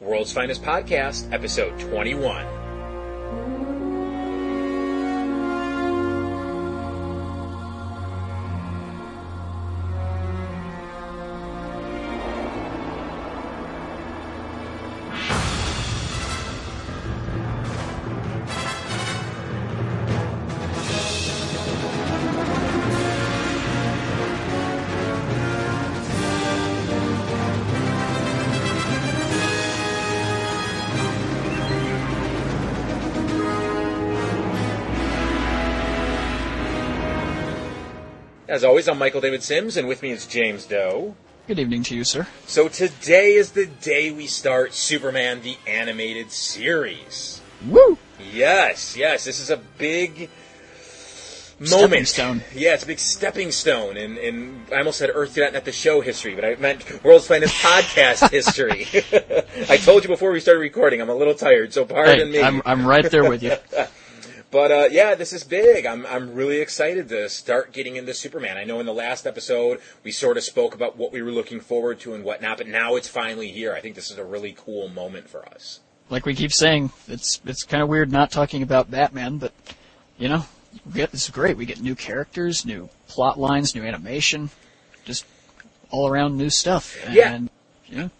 World's Finest Podcast, episode 21. As always, I'm Michael David Sims, and with me is James Doe. Good evening to you, sir. So today is the day we start Superman the Animated Series. Woo! Yes, yes, this is a big Stepping moment. stone. Yeah, it's a big stepping stone in, in I almost said Earth.net the show history, but I meant World's Finest Podcast history. I told you before we started recording, I'm a little tired, so pardon Hey, me. I'm, I'm right there with you. But uh, yeah, this is big. I'm I'm really excited to start getting into Superman. I know in the last episode we sort of spoke about what we were looking forward to and whatnot, but now it's finally here. I think this is a really cool moment for us. Like we keep saying, it's it's kind of weird not talking about Batman, but you know, we get, this is great. We get new characters, new plot lines, new animation, just all around new stuff. Yeah. And, you know,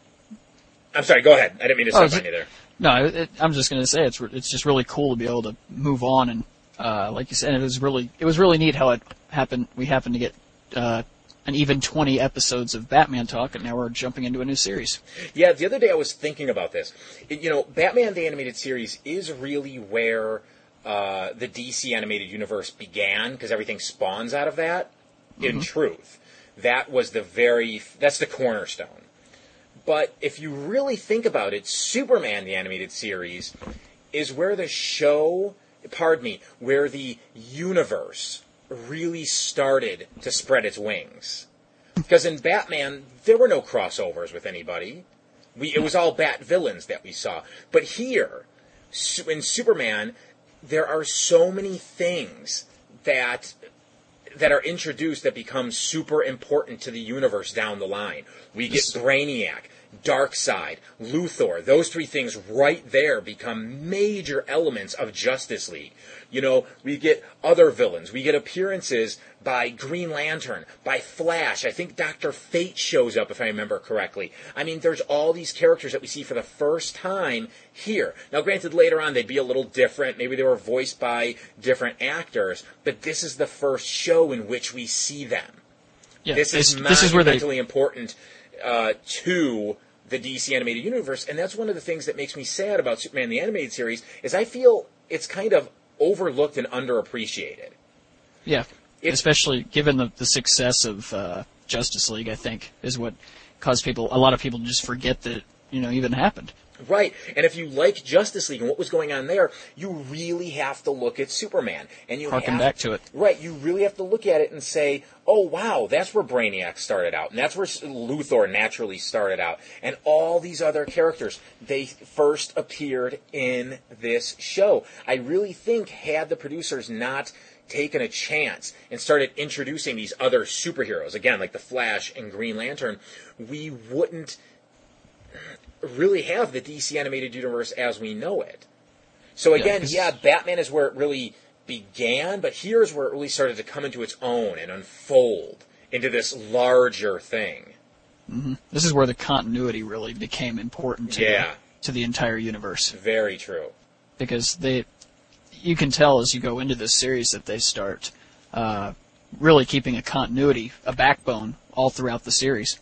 I'm sorry. Go ahead. I didn't mean to Oh, stop on you there. No, it, I'm just gonna say it's it's just really cool to be able to move on and uh, like you said, it was really it was really neat how it happened. We happened to get uh, an even 20 episodes of Batman talk, and now we're jumping into a new series. Yeah, the other day I was thinking about this. It- you know, Batman the Animated Series is really where uh, the DC animated universe began because everything spawns out of that. In truth, that was the very that's the cornerstone. But if you really think about it, Superman the animated series is where the show, pardon me, where the universe really started to spread its wings. Because in Batman, there were no crossovers with anybody. We, it was all Bat villains that we saw. But here, in Superman, there are so many things that that are introduced that become super important to the universe down the line. We get Yes. Brainiac, side, Luthor. Those three things right there become major elements of Justice League. You know, we get other villains. We get appearances by Green Lantern, by Flash. I think Dr. Fate shows up, if I remember correctly. I mean, there's all these characters that we see for the first time here. Now, granted, later on they'd be a little different. Maybe they were voiced by different actors, but this is the first show in which we see them. Yeah, This is this is where they important uh, to the DC animated universe, and that's one of the things that makes me sad about Superman the animated series. Is I feel it's kind of overlooked and underappreciated. Yeah, It's- especially given the, the success of uh, Justice League, I think is what caused people a lot of people to just forget that you know even happened. Right. And if you like Justice League and what was going on there, you really have to look at Superman. And you Harken have, back to it. Right. You really have to look at it and say, oh, wow, that's where Brainiac started out. And that's where Luthor naturally started out. And all these other characters, they first appeared in this show. I really think had the producers not taken a chance and started introducing these other superheroes, again, like the Flash and Green Lantern, we wouldn't really have the DC animated universe as we know it. So again, yeah, Batman is where it really began, but here's where it really started to come into its own and unfold into this larger thing. This is where the continuity really became important to Yeah. to the entire universe Very true. because they you can tell as you go into this series that they start uh, really keeping a continuity, a backbone all throughout the series.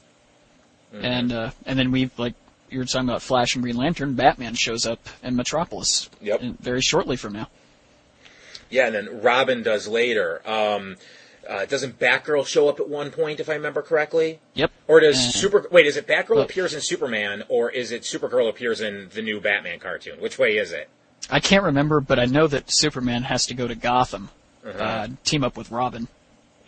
Mm-hmm. And uh, and then we like you were talking about Flash and Green Lantern. Batman shows up in Metropolis Yep. in- very shortly from now. Yeah, and then Robin does later. Um, uh, doesn't Batgirl show up at one point, if I remember correctly? Yep. Or does Uh, Super? Wait, is it Batgirl Look. appears in Superman, or is it Supergirl appears in the new Batman cartoon? Which way is it? I can't remember, but I know that Superman has to go to Gotham, uh, team up with Robin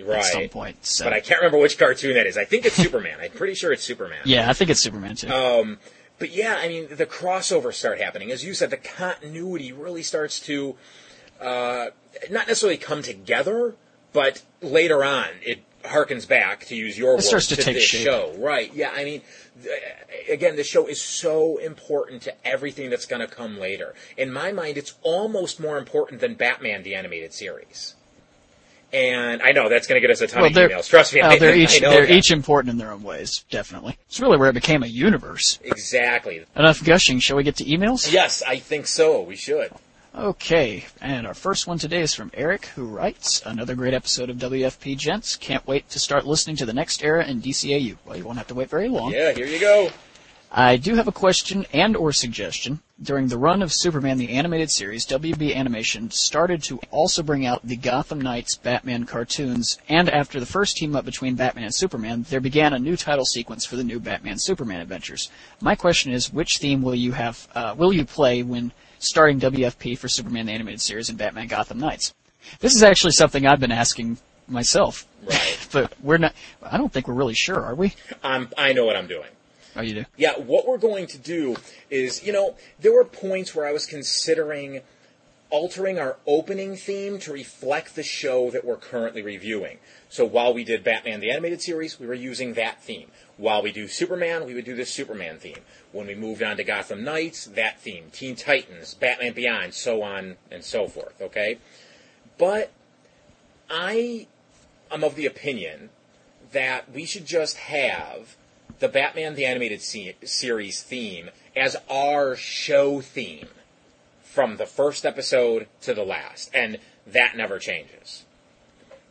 at some Right. point. So. But I can't remember which cartoon that is. I think it's Superman. I'm pretty sure it's Superman. yeah, I think it's Superman too. Um, but yeah, I mean, the crossovers start happening. As you said, the continuity really starts to uh, not necessarily come together, but later on, it harkens back to use your words starts to take this shape. show, right? Yeah, I mean, th- again, the show is so important to everything that's going to come later. In my mind, it's almost more important than Batman the animated series. And I know that's going to get us a ton Well, of emails. Trust me, uh, I, they're I each know they're that. each important in their own ways. Definitely, it's really where it became a universe. exactly. Enough gushing. Shall we get to emails? Yes, I think so. We should. Okay, and our first one today is from Eric, who writes, Another great episode of WFP Gents. Can't wait to start listening to the next era in DCAU. Well, you won't have to wait very long. Yeah, here you go. I do have a question and or suggestion. During the run of Superman the animated series, WB Animation started to also bring out the Gotham Knights Batman cartoons, and after the first team up between Batman and Superman, there began a new title sequence for the new Batman Superman adventures. My question is, which theme will you have uh, will you play when starting WFP for Superman the animated series and Batman Gotham Knights? This is actually something I've been asking myself. Right. but we're not I don't think we're really sure, are we? Um, I know what I'm doing. Oh, you do. Yeah, what we're going to do is, you know, there were points where I was considering altering our opening theme to reflect the show that we're currently reviewing. So while we did Batman the Animated Series, we were using that theme. While we do Superman, we would do the Superman theme. When we moved on to Gotham Knights, that theme. Teen Titans, Batman Beyond, so on and so forth, okay? But I am of the opinion that we should just have the Batman the Animated se- Series theme as our show theme from the first episode to the last, and that never changes.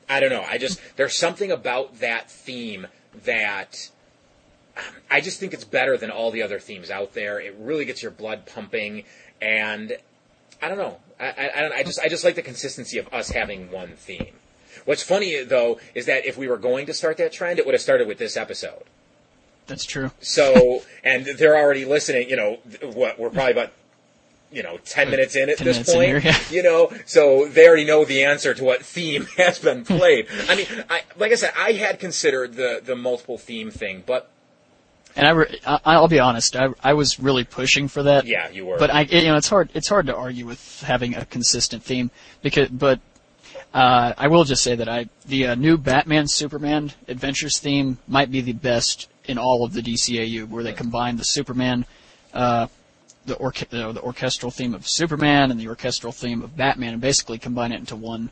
I don't know. I just there's something about that theme that I just think it's better than all the other themes out there. It really gets your blood pumping, and I don't know. I, I, don't, I just I just like the consistency of us having one theme. What's funny though is that if we were going to start that trend, it would have started with this episode. That's true. So, and they're already listening. You know, what we're probably about you know ten uh, minutes in at 10 this point. here, yeah. You know, so they already know the answer to what theme has been played. I mean, I like I said, I had considered the the multiple theme thing, but And I, re- I I'll be honest, I, I was really pushing for that. yeah, you were. But I, you know, it's hard. It's hard to argue with having a consistent theme because, but uh, I will just say that I the uh, new Batman Superman Adventures theme might be the best in all of the DCAU, where they combine the Superman, uh, the, orche- you know, the orchestral theme of Superman and the orchestral theme of Batman, and basically combine it into one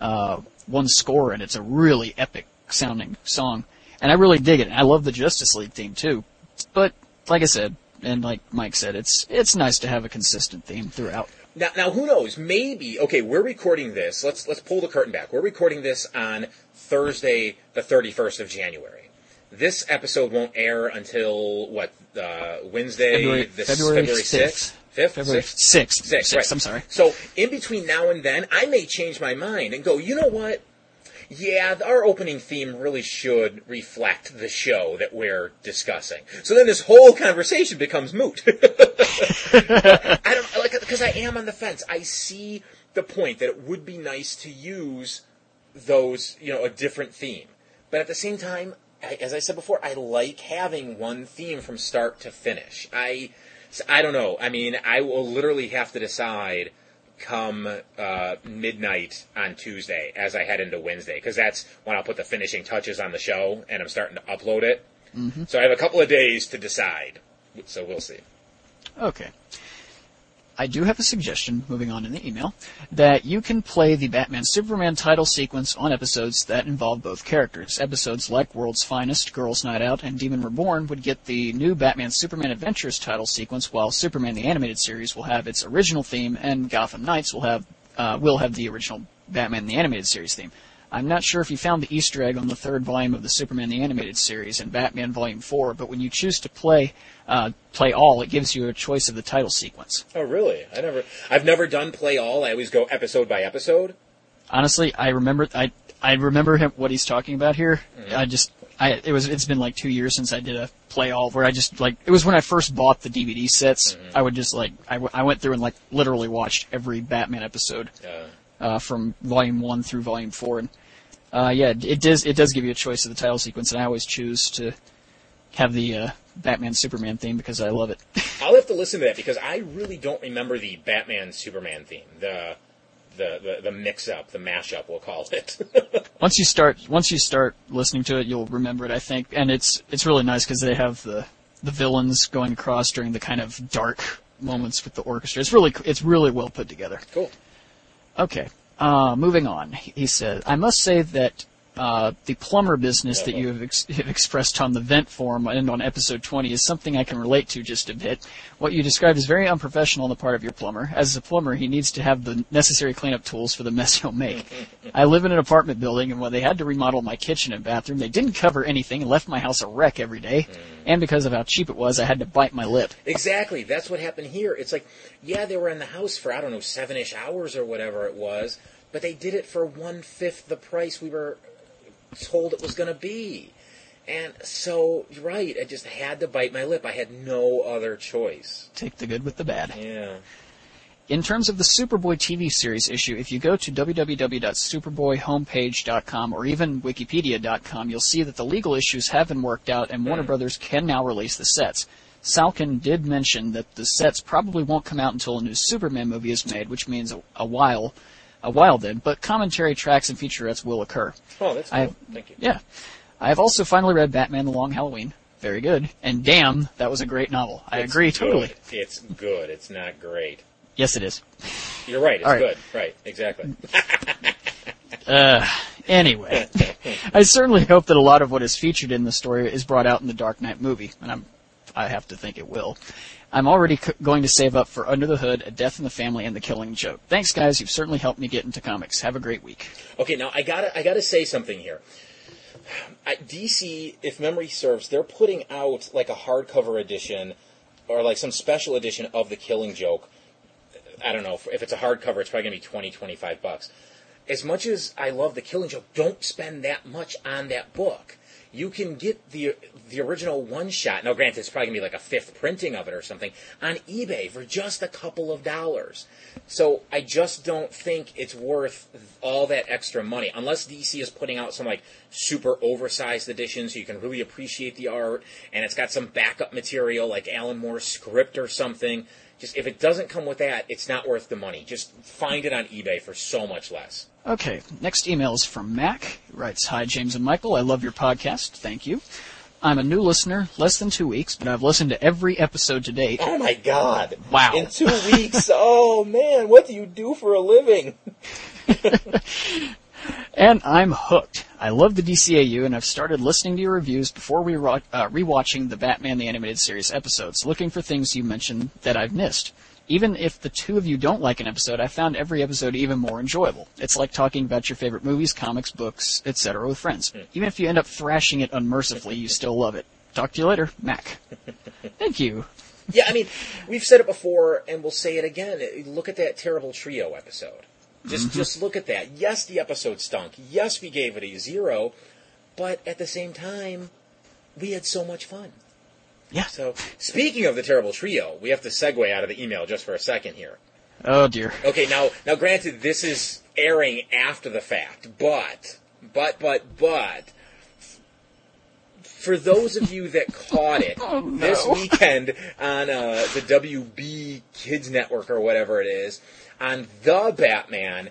uh, one score, and it's a really epic sounding song. And I really dig it. I love the Justice League theme too. But like I said, and like Mike said, it's it's nice to have a consistent theme throughout. Now, now, who knows? Maybe okay. We're recording this. Let's let's pull the curtain back. We're recording this on Thursday, the thirty first of January. This episode won't air until what? Uh, Wednesday, February- this February 6th. fifth, February sixth? sixth, Six, sixth. right. I'm sorry. So in between now and then, I may change my mind and go. You know what? Yeah, our opening theme really should reflect the show that we're discussing. So then this whole conversation becomes moot. I don't like because I am on the fence. I see the point that it would be nice to use those, you know, a different theme, but at the same time, I, as I said before, I like having one theme from start to finish. I, I don't know. I mean, I will literally have to decide come uh, midnight on Tuesday as I head into Wednesday because that's when I'll put the finishing touches on the show and I'm starting to upload it. So I have a couple of days to decide. So we'll see. Okay. I do have a suggestion, moving on in the email, that you can play the Batman Superman title sequence on episodes that involve both characters. Episodes like World's Finest, Girls Night Out, and Demon Reborn would get the new Batman Superman Adventures title sequence, while Superman the Animated Series will have its original theme, and Gotham Knights will have uh, will have the original Batman the Animated Series theme. I'm not sure if you found the Easter egg on the third volume of the Superman the Animated Series and Batman Volume 4, but when you choose to play uh, play all, it gives you a choice of the title sequence. Oh, really? I never. I've never done play all. I always go episode by episode. Honestly, I remember I I remember him what he's talking about here. I just I it was it's been like two years since I did a play all where I just like it was when I first bought the DVD sets. I would just like I, w- I went through and like literally watched every Batman episode Uh, uh, from volume one through volume four, and uh, yeah, it does it does give you a choice of the title sequence, and I always choose to have the uh, Batman Superman theme because I love it. I'll have to listen to that because I really don't remember the Batman Superman theme. The the, the, the mix up, the mash up, we'll call it. once you start once you start listening to it, you'll remember it. I think, and it's it's really nice because they have the the villains going across during the kind of dark moments with the orchestra. It's really it's really well put together. cool. Okay. Uh, moving on. He says, I must say that uh, the plumber business that you have, ex- have expressed on the vent forum and on episode 20 is something I can relate to just a bit. What you described is very unprofessional on the part of your plumber. As a plumber, he needs to have the necessary cleanup tools for the mess he'll make. I live in an apartment building, and when they had to remodel my kitchen and bathroom, they didn't cover anything and left my house a wreck every day. And because of how cheap it was, I had to bite my lip. Exactly. That's what happened here. It's like, yeah, they were in the house for, I don't know, seven ish hours or whatever it was, but they did it for one fifth the price we were told it was going to be. And so, right, I just had to bite my lip. I had no other choice. Take the good with the bad. Yeah. In terms of the Superboy TV series issue, if you go to www.superboyhomepage.com or even wikipedia.com, you'll see that the legal issues have been worked out and Warner hmm. Brothers can now release the sets. Salkind did mention that the sets probably won't come out until a new Superman movie is made, which means a, a while, a while then, but commentary tracks and featurettes will occur. Oh, that's cool. Thank you. Yeah. I have also finally read Batman the Long Halloween. Very good. And damn, that was a great novel. I It's agree good. totally. It's good. It's not great. Yes, it is. You're right. It's right. good. Right. Exactly. Uh, anyway, I certainly hope that a lot of what is featured in the story is brought out in the Dark Knight movie, and I'm, I have to think it will. I'm already c- going to save up for Under the Hood, A Death in the Family, and The Killing Joke. Thanks, guys. You've certainly helped me get into comics. Have a great week. Okay, now I gotta I gotta say something here. I, DC, if memory serves, they're putting out like a hardcover edition or like some special edition of the Killing Joke. I don't know if it's a hardcover, it's probably gonna be 20, 25 bucks. As much as I love the Killing Joke, don't spend that much on that book. You can get the the original one shot. Now, granted, it's probably gonna be like a fifth printing of it or something on eBay for just a couple of dollars. So I just don't think it's worth all that extra money unless DC is putting out some like super oversized edition, so you can really appreciate the art and it's got some backup material like Alan Moore's script or something. Just if it doesn't come with that, it's not worth the money. Just find it on eBay for so much less. Okay, next email is from Mac. He writes, Hi, James and Michael. I love your podcast. Thank you. I'm a new listener, less than two weeks, but I've listened to every episode to date. Oh my god. Wow. In two weeks. oh man, what do you do for a living? And I'm hooked. I love the DCAU, and I've started listening to your reviews before we uh, rewatching the Batman the Animated Series episodes, looking for things you mentioned that I've missed. Even if the two of you don't like an episode, I found every episode even more enjoyable. It's like talking about your favorite movies, comics, books, etc. with friends. Hmm. Even if you end up thrashing it unmercifully, you still love it. Talk to you later, Mac. Thank you. Yeah, I mean, we've said it before, and we'll say it again. Look at that terrible trio episode. Just, mm-hmm. just look at that. Yes, the episode stunk. Yes, we gave it a zero, but at the same time, we had so much fun. Yeah. So, speaking of the terrible trio, we have to segue out of the email just for a second here. Oh dear. Okay, now, now, granted, this is airing after the fact, but, but, but, but, for those of you that caught it this weekend on uh, the WB Kids Network or whatever it is, on the Batman,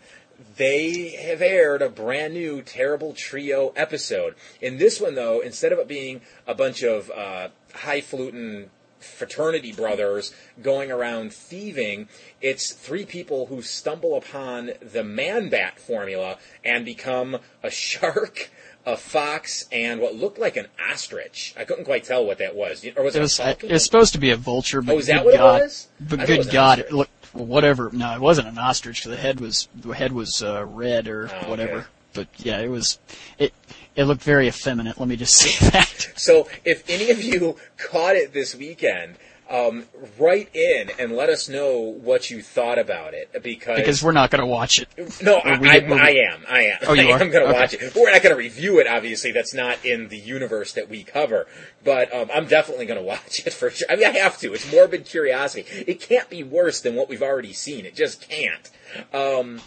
they have aired a brand new Terrible Trio episode. In this one, though, instead of it being a bunch of uh, highfalutin fraternity brothers going around thieving, it's three people who stumble upon the man bat formula and become a shark, a fox, and what looked like an ostrich. I couldn't quite tell what that was. Or was it, It was a it was supposed to be a vulture, but Oh, is that good what it God, was? But it was good God, it looked whatever. No, it wasn't an ostrich. The head was the head was uh, red or Oh, whatever. okay. But yeah, it was it. It looked very effeminate. Let me just say that. So if any of you caught it this weekend, um, write in and let us know what you thought about it because, Because we're not going to watch it. no, I, we- I, I am, I am. Oh, you I am going to Okay. watch it. We're not going to review it, obviously. That's not in the universe that we cover. But um, I'm definitely going to watch it for sure. I mean, I have to. It's morbid curiosity. It can't be worse than what we've already seen. It just can't. Um,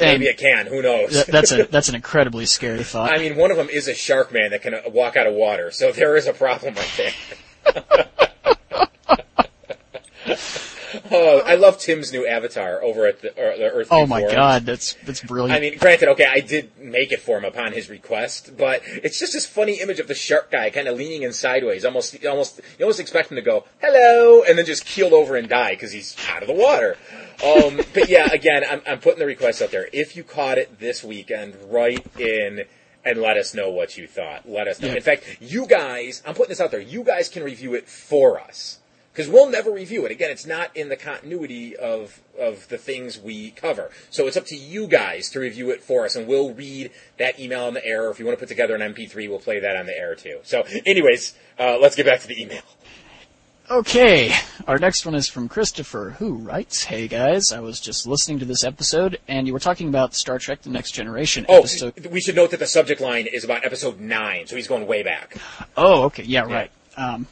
maybe it can. Who knows? th- that's a that's an incredibly scary thought. I mean, one of them is a shark man that can uh, walk out of water, so there is a problem right there. Oh, I love Tim's new avatar over at the, uh, the Earth. Oh my forums. god, that's that's brilliant. I mean, granted, okay, I did make it for him upon his request, but it's just this funny image of the shark guy kind of leaning in sideways, almost, almost, you almost expect him to go hello, and then just keel over and die because he's out of the water. Um, but yeah, again, I'm, I'm putting the request out there. If you caught it this weekend, write in and let us know what you thought. Let us know. Yeah. In fact, you guys, I'm putting this out there. You guys can review it for us because we'll never review it. Again, it's not in the continuity of of the things we cover. So it's up to you guys to review it for us, and we'll read that email on the air. If you want to put together an MP3, we'll play that on the air too. So, anyways, uh, let's get back to the email. Okay, our next one is from Christopher, who writes, Hey guys, I was just listening to this episode, and you were talking about Star Trek The Next Generation Oh, episode. we should note that the subject line is about episode nine, so he's going way back. Oh, okay, yeah, right. Um,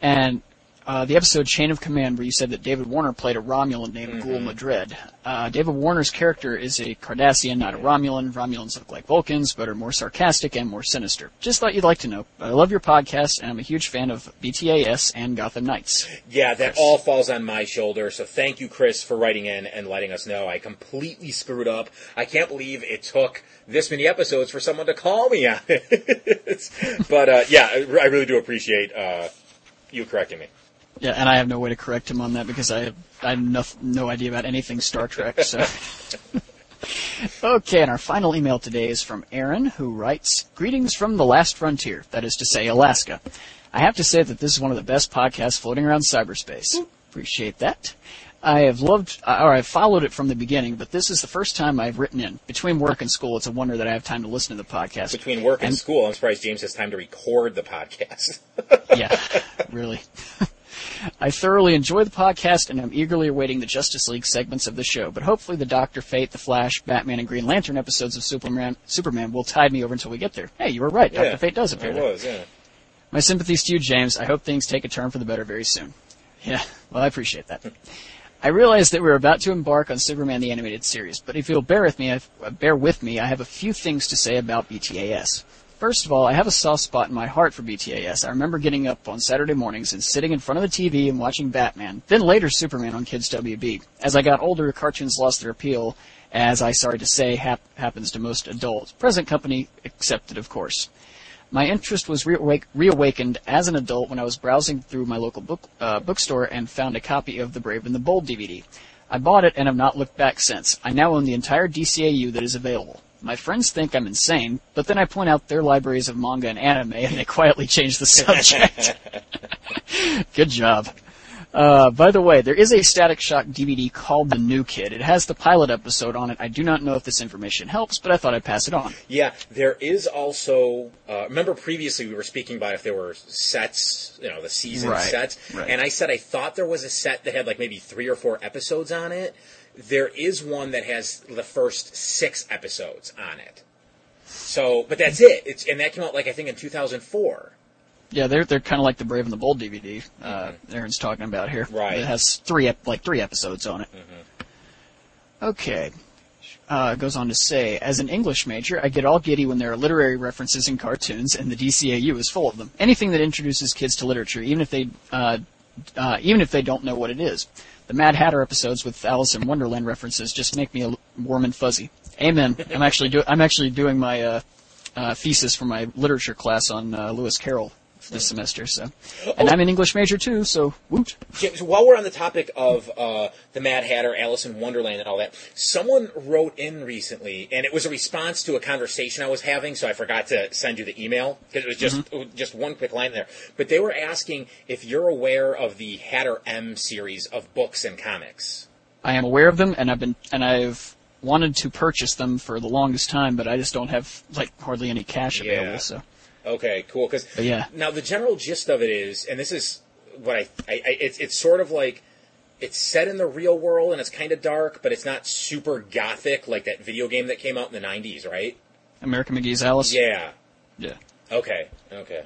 and uh, the episode Chain of Command, where you said that David Warner played a Romulan named Gul Madred. Uh, David Warner's character is a Cardassian, not a Romulan. Romulans look like Vulcans, but are more sarcastic and more sinister. Just thought you'd like to know. I love your podcast, and I'm a huge fan of BTAS and Gotham Knights. Yeah, that all falls on my shoulder. So thank you, Chris, for writing in and letting us know. I completely screwed up. I can't believe it took this many episodes for someone to call me on it. but uh, yeah, I I really do appreciate uh, you correcting me. Yeah, and I have no way to correct him on that because I have, I have no, no idea about anything Star Trek. So, okay, and our final email today is from Aaron, who writes, "Greetings from the last frontier, that is to say, Alaska. I have to say that this is one of the best podcasts floating around cyberspace. Appreciate that." I have loved, or I've followed it from the beginning, but this is the first time I've written in. Between work and school, it's a wonder that I have time to listen to the podcast. Between work and, And- school, I'm surprised James has time to record the podcast. yeah, really. I thoroughly enjoy the podcast and I'm eagerly awaiting the Justice League segments of the show, but hopefully the Doctor Fate, the Flash, Batman, and Green Lantern episodes of Superman, Superman will tide me over until we get there. Hey, you were right. Doctor Fate does appear It was, yeah. My sympathies to you, James. I hope things take a turn for the better very soon. Yeah, well, I appreciate that. I realize that we're about to embark on Superman the Animated Series, but if you'll bear with me, I've, uh, bear with me, I have a few things to say about BTAS. First of all, I have a soft spot in my heart for BTAS. I remember getting up on Saturday mornings and sitting in front of the TV and watching Batman, then later Superman on Kids WB. As I got older, cartoons lost their appeal, as I sorry to say hap- happens to most adults. Present company accepted, of course. My interest was reawak- reawakened as an adult when I was browsing through my local book uh, bookstore and found a copy of the Brave and the Bold DVD. I bought it and have not looked back since. I now own the entire DCAU that is available. My friends think I'm insane, but then I point out their libraries of manga and anime and they quietly change the subject. Good job. Uh, by the way, there is a Static Shock DVD called The New Kid. It has the pilot episode on it. I do not know if this information helps, but I thought I'd pass it on. Yeah, there is also. Uh, remember previously we were speaking about if there were sets, you know, the season Right, sets, right. and I said I thought there was a set that had like maybe three or four episodes on it. There is one that has the first six episodes on it. So, but that's it. It's and that came out like I think in 2004. Yeah, they're they're kind of like the Brave and the Bold DVD. Uh, Aaron's talking about here. Right. It has three like three episodes on it. Okay. Uh, goes on to say, as an English major, I get all giddy when there are literary references in cartoons, and the DCAU is full of them. Anything that introduces kids to literature, even if they uh, uh, even if they don't know what it is. The Mad Hatter episodes with Alice in Wonderland references just make me warm and fuzzy. Amen. I'm actually do- I'm actually doing my uh, uh, thesis for my literature class on uh, Lewis Carroll this semester. So, and I'm an English major too. So, woot. James, while we're on the topic of uh, the Mad Hatter, Alice in Wonderland, and all that, someone wrote in recently, and it was a response to a conversation I was having, so I forgot to send you the email because it was just it was just one quick line there. But they were asking if you're aware of the Hatter M series of books and comics. I am aware of them, and I've been and I've wanted to purchase them for the longest time, but I just don't have like hardly any cash Yeah. available. So, Okay, cool. Because yeah. now the general gist of it is, and this is what I, I, I it's it's sort of like it's set in the real world and it's kind of dark, but it's not super gothic like that video game that came out in the '90s, right? American McGee's Alice. Yeah. Yeah. Okay. Okay.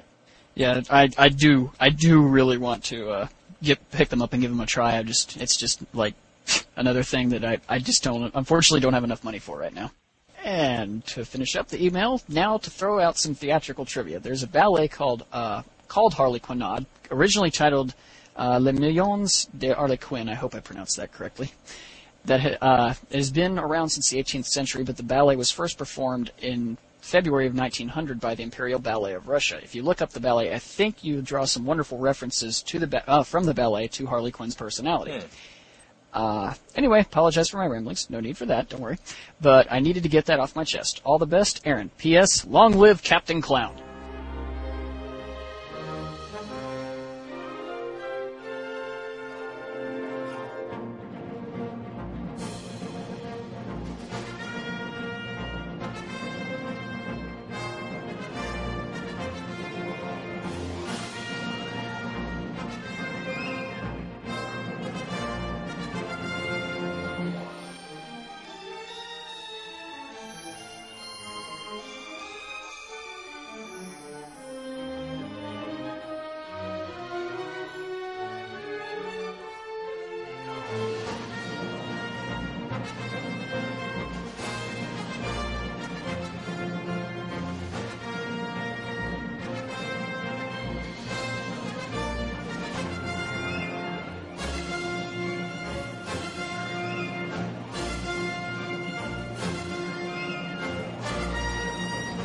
Yeah, I I do I do really want to uh, get pick them up and give them a try. I just it's just like another thing that I I just don't unfortunately don't have enough money for right now. And to finish up the email, now to throw out some theatrical trivia. There's a ballet called uh, called Harlequinade, originally titled uh, Les Millions de Harlequin. I hope I pronounced that correctly. That uh, has been around since the 18th century, but the ballet was first performed in February of 1900 by the Imperial Ballet of Russia. If you look up the ballet, I think you draw some wonderful references to the ba- uh, from the ballet to Harley Quinn's personality. Hmm. Uh, anyway, apologize for my ramblings. No need for that. Don't worry. But I needed to get that off my chest. All the best, Aaron. P.S. Long live Captain Clown.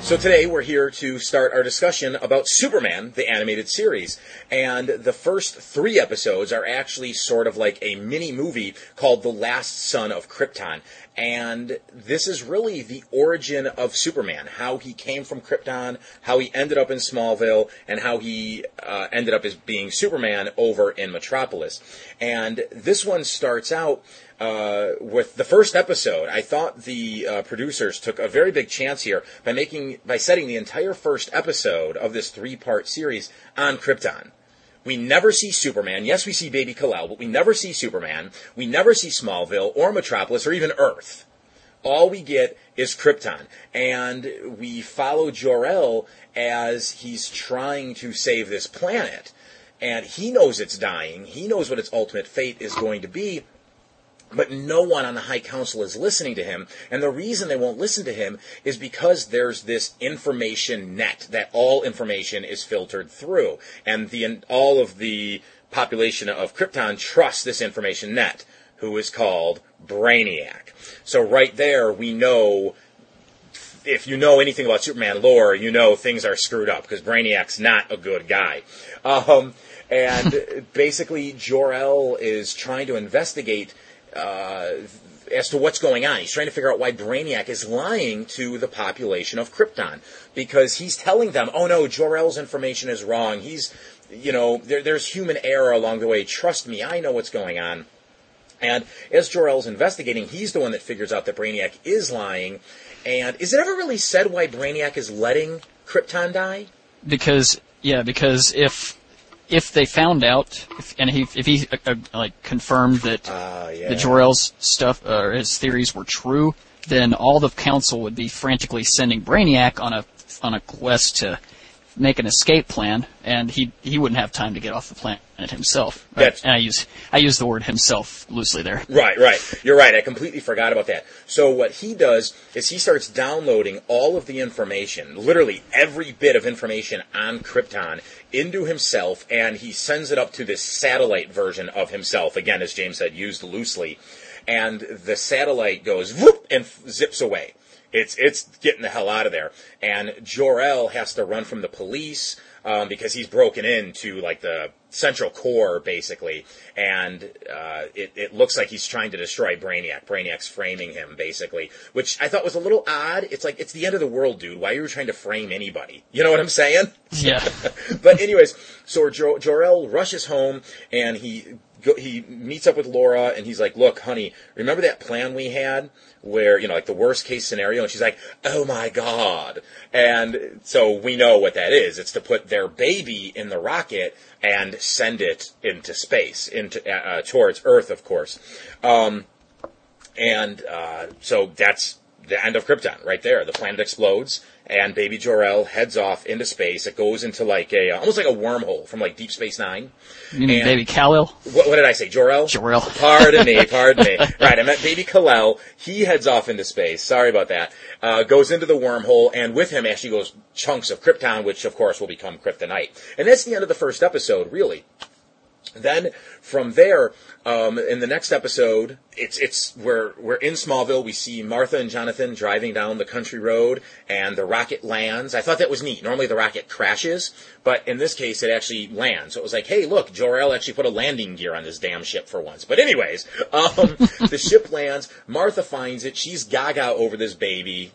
So today we're here to start our discussion about Superman, the animated series. And the first three episodes are actually sort of like a mini movie called The Last Son of Krypton. And this is really the origin of Superman, how he came from Krypton, how he ended up in Smallville, and how he uh, ended up as being Superman over in Metropolis. And this one starts out uh, with the first episode, I thought the uh, producers took a very big chance here by making by setting the entire first episode of this three-part series on Krypton. We never see Superman. Yes, we see Baby Kal-El, but we never see Superman. We never see Smallville or Metropolis or even Earth. All we get is Krypton, and we follow Jor-El as he's trying to save this planet. And he knows it's dying. He knows what its ultimate fate is going to be but no one on the High Council is listening to him. And the reason they won't listen to him is because there's this information net that all information is filtered through. And the, all of the population of Krypton trusts this information net, who is called Brainiac. So right there, we know if you know anything about Superman lore, you know things are screwed up because Brainiac's not a good guy. Um, and basically, Jor-El is trying to investigate uh, as to what's going on. He's trying to figure out why Brainiac is lying to the population of Krypton because he's telling them, "Oh no, Jor-El's information is wrong. He's, you know, there, there's human error along the way. Trust me, I know what's going on." And as Jor-El's investigating, he's the one that figures out that Brainiac is lying. And is it ever really said why Brainiac is letting Krypton die? Because yeah, because if if they found out, if, and he, if he uh, uh, like confirmed that Uh, yeah. the Jor-El's stuff uh, or his theories were true, then all the council would be frantically sending Brainiac on a on a quest to make an escape plan, and he he wouldn't have time to get off the planet himself. Right? That's- and I use I use the word himself loosely there. Right, right. You're right. I completely forgot about that. So what he does is he starts downloading all of the information, literally every bit of information on Krypton into himself and he sends it up to this satellite version of himself. Again, as James said, used loosely. And the satellite goes whoop and zips away. It's it's getting the hell out of there. And Jor-El has to run from the police um, because he's broken into like the central core basically, and uh, it, it looks like he's trying to destroy Brainiac. Brainiac's framing him basically, which I thought was a little odd. It's like it's the end of the world, dude. Why are you trying to frame anybody? You know what I'm saying? Yeah. but anyways, so jo- Jor-El rushes home and he he meets up with Lara and he's like, "Look, honey, remember that plan we had where you know like the worst case scenario?" And she's like, "Oh my god!" And so we know what that is. It's to put their baby in the rocket and send it into space, into uh, uh, towards Earth, of course. Um, and uh, so that's the end of Krypton right there. The planet explodes, and Baby Jor-El heads off into space. It goes into like a uh, almost like a wormhole from like Deep Space Nine. You mean And- Baby Kal-El? What, what did I say? Jor-El? Jor-El. Pardon me, pardon me. Right, I meant Baby Kal-El. He heads off into space. Sorry about that. Uh, goes into the wormhole, and with him actually goes chunks of Krypton, which of course will become Kryptonite. And that's the end of the first episode, really. Then from there, um, in the next episode, it's it's we're we're in Smallville. We see Martha and Jonathan driving down the country road, and the rocket lands. I thought that was neat. Normally the rocket crashes, but in this case it actually lands. So it was like, hey, look, Jor-El actually put a landing gear on this damn ship for once. But anyways, um, the ship lands. Martha finds it. She's gaga over this baby,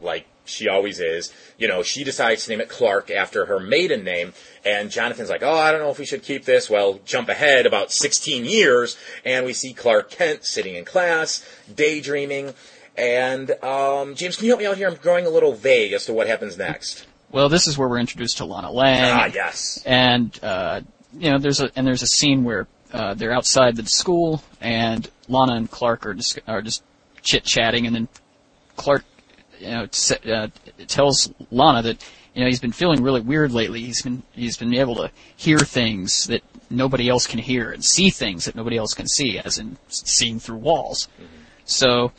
like she always is. You know, she decides to name it Clark after her maiden name, and Jonathan's like, oh, I don't know if we should keep this. Well, jump ahead about 16 years, and we see Clark Kent sitting in class, daydreaming. And, um, James, can you help me out here? I'm growing a little vague as to what happens next. Well, this is where we're introduced to Lana Lang. Ah, yes. and uh, you know there's a and there's a scene where uh, they're outside the school and Lana and Clark are just are just chit chatting and then Clark you know uh, tells Lana that you know he's been feeling really weird lately he's been he's been able to hear things that nobody else can hear and see things that nobody else can see as in seeing through walls so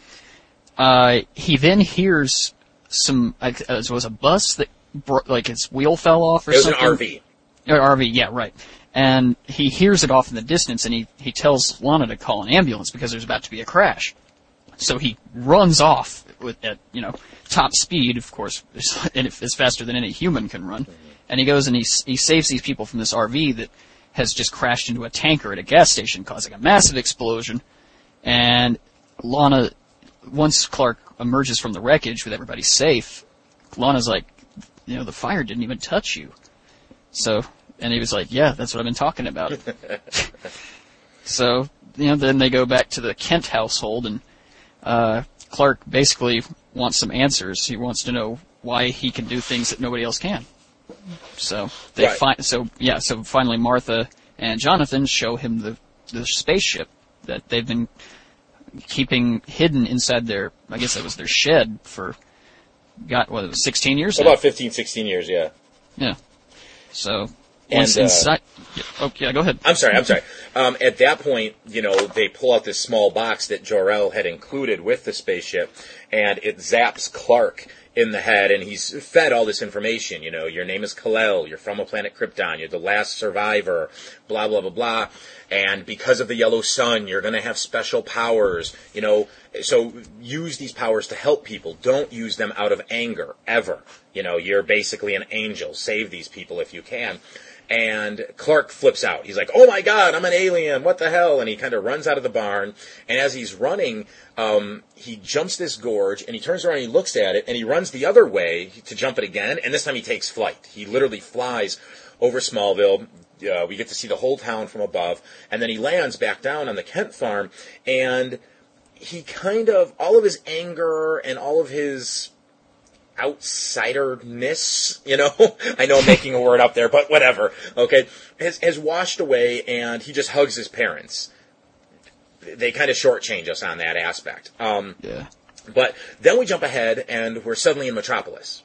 uh, he then hears some uh, it was a bus that bro- like its wheel fell off or something. It was an RV. or RV, yeah, right. And he hears it off in the distance, and he he tells Lana to call an ambulance because there's about to be a crash. So he runs off with at you know top speed, of course, and it's faster than any human can run. And he goes and he he saves these people from this RV that has just crashed into a tanker at a gas station, causing a massive explosion. And Lana, once Clark emerges from the wreckage with everybody safe, Lana's like, you know, the fire didn't even touch you. So, and he was like, yeah, that's what I've been talking about. so, you know, then they go back to the Kent household and, uh, Clark basically wants some answers. He wants to know why he can do things that nobody else can. So, they Right. find, so, yeah, so finally Martha and Jonathan show him the, the spaceship that they've been keeping hidden inside their, I guess that was their shed for, got, what, it was 16 years now? About 15, 16 years, yeah. Yeah. So And, once uh, inside, oh yeah, go ahead. I'm sorry, I'm sorry. Um, at that point, you know, they pull out this small box that Jor-El had included with the spaceship, and it zaps Clark in the head, and he's fed all this information. You know, your name is Kal-El, you're from a planet Krypton, you're the last survivor, blah, blah, blah, blah. And because of the yellow sun, you're gonna have special powers, you know, so use these powers to help people. Don't use them out of anger, ever. You know, you're basically an angel. Save these people if you can. And Clark flips out. He's like, "Oh my God, I'm an alien! What the hell?" And he kind of runs out of the barn. And as he's running, um, he jumps this gorge, and he turns around, and he looks at it, and he runs the other way to jump it again. And this time, he takes flight. He literally flies over Smallville. Uh, we get to see the whole town from above, and then he lands back down on the Kent farm, and he kind of all of his anger and all of his outsiderness, you know, I know I'm making a word up there, but whatever, okay, has, has washed away and he just hugs his parents. They kind of shortchange us on that aspect. Um, Yeah. but then we jump ahead and we're suddenly in Metropolis.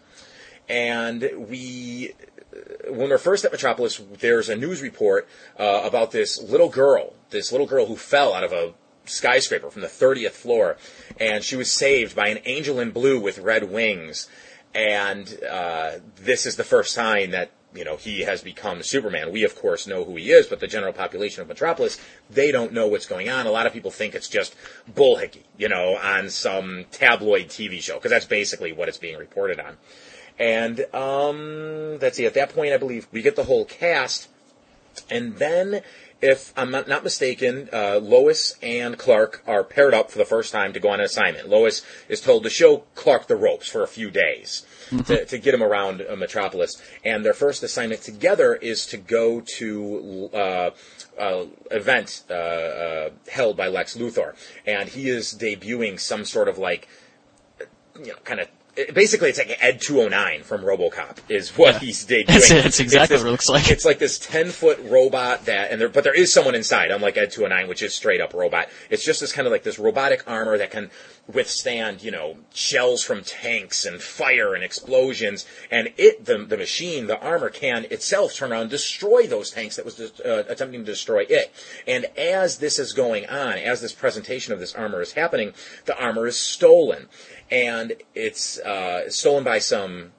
And we, when we're first at Metropolis, there's a news report uh, about this little girl, this little girl who fell out of a skyscraper from the 30th floor, and she was saved by an angel in blue with red wings. And uh, this is the first sign that you know he has become Superman. We of course know who he is, but the general population of Metropolis they don't know what's going on. A lot of people think it's just bullhickey, you know, on some tabloid TV show because that's basically what it's being reported on. And um, let's see. At that point, I believe we get the whole cast, and then, if I'm not, mistaken, uh, Lois and Clark are paired up for the first time to go on an assignment. Lois is told to show Clark the ropes for a few days to, to get him around uh, Metropolis, and their first assignment together is to go to. Uh, uh, event uh, uh, held by Lex Luthor, and he is debuting some sort of like you know, kind of. Basically, it's like Ed 209 from RoboCop is what Yeah. he's doing. That's it. It's exactly this- what it looks like. It's like this 10 foot robot that, and there, but there is someone inside, unlike Ed 209, which is straight up robot. It's just this kind of like this robotic armor that can withstand, you know, shells from tanks and fire and explosions. And it, the, the machine, the armor can itself turn around and destroy those tanks that was uh, attempting to destroy it. And as this is going on, as this presentation of this armor is happening, the armor is stolen. And it's uh, stolen by some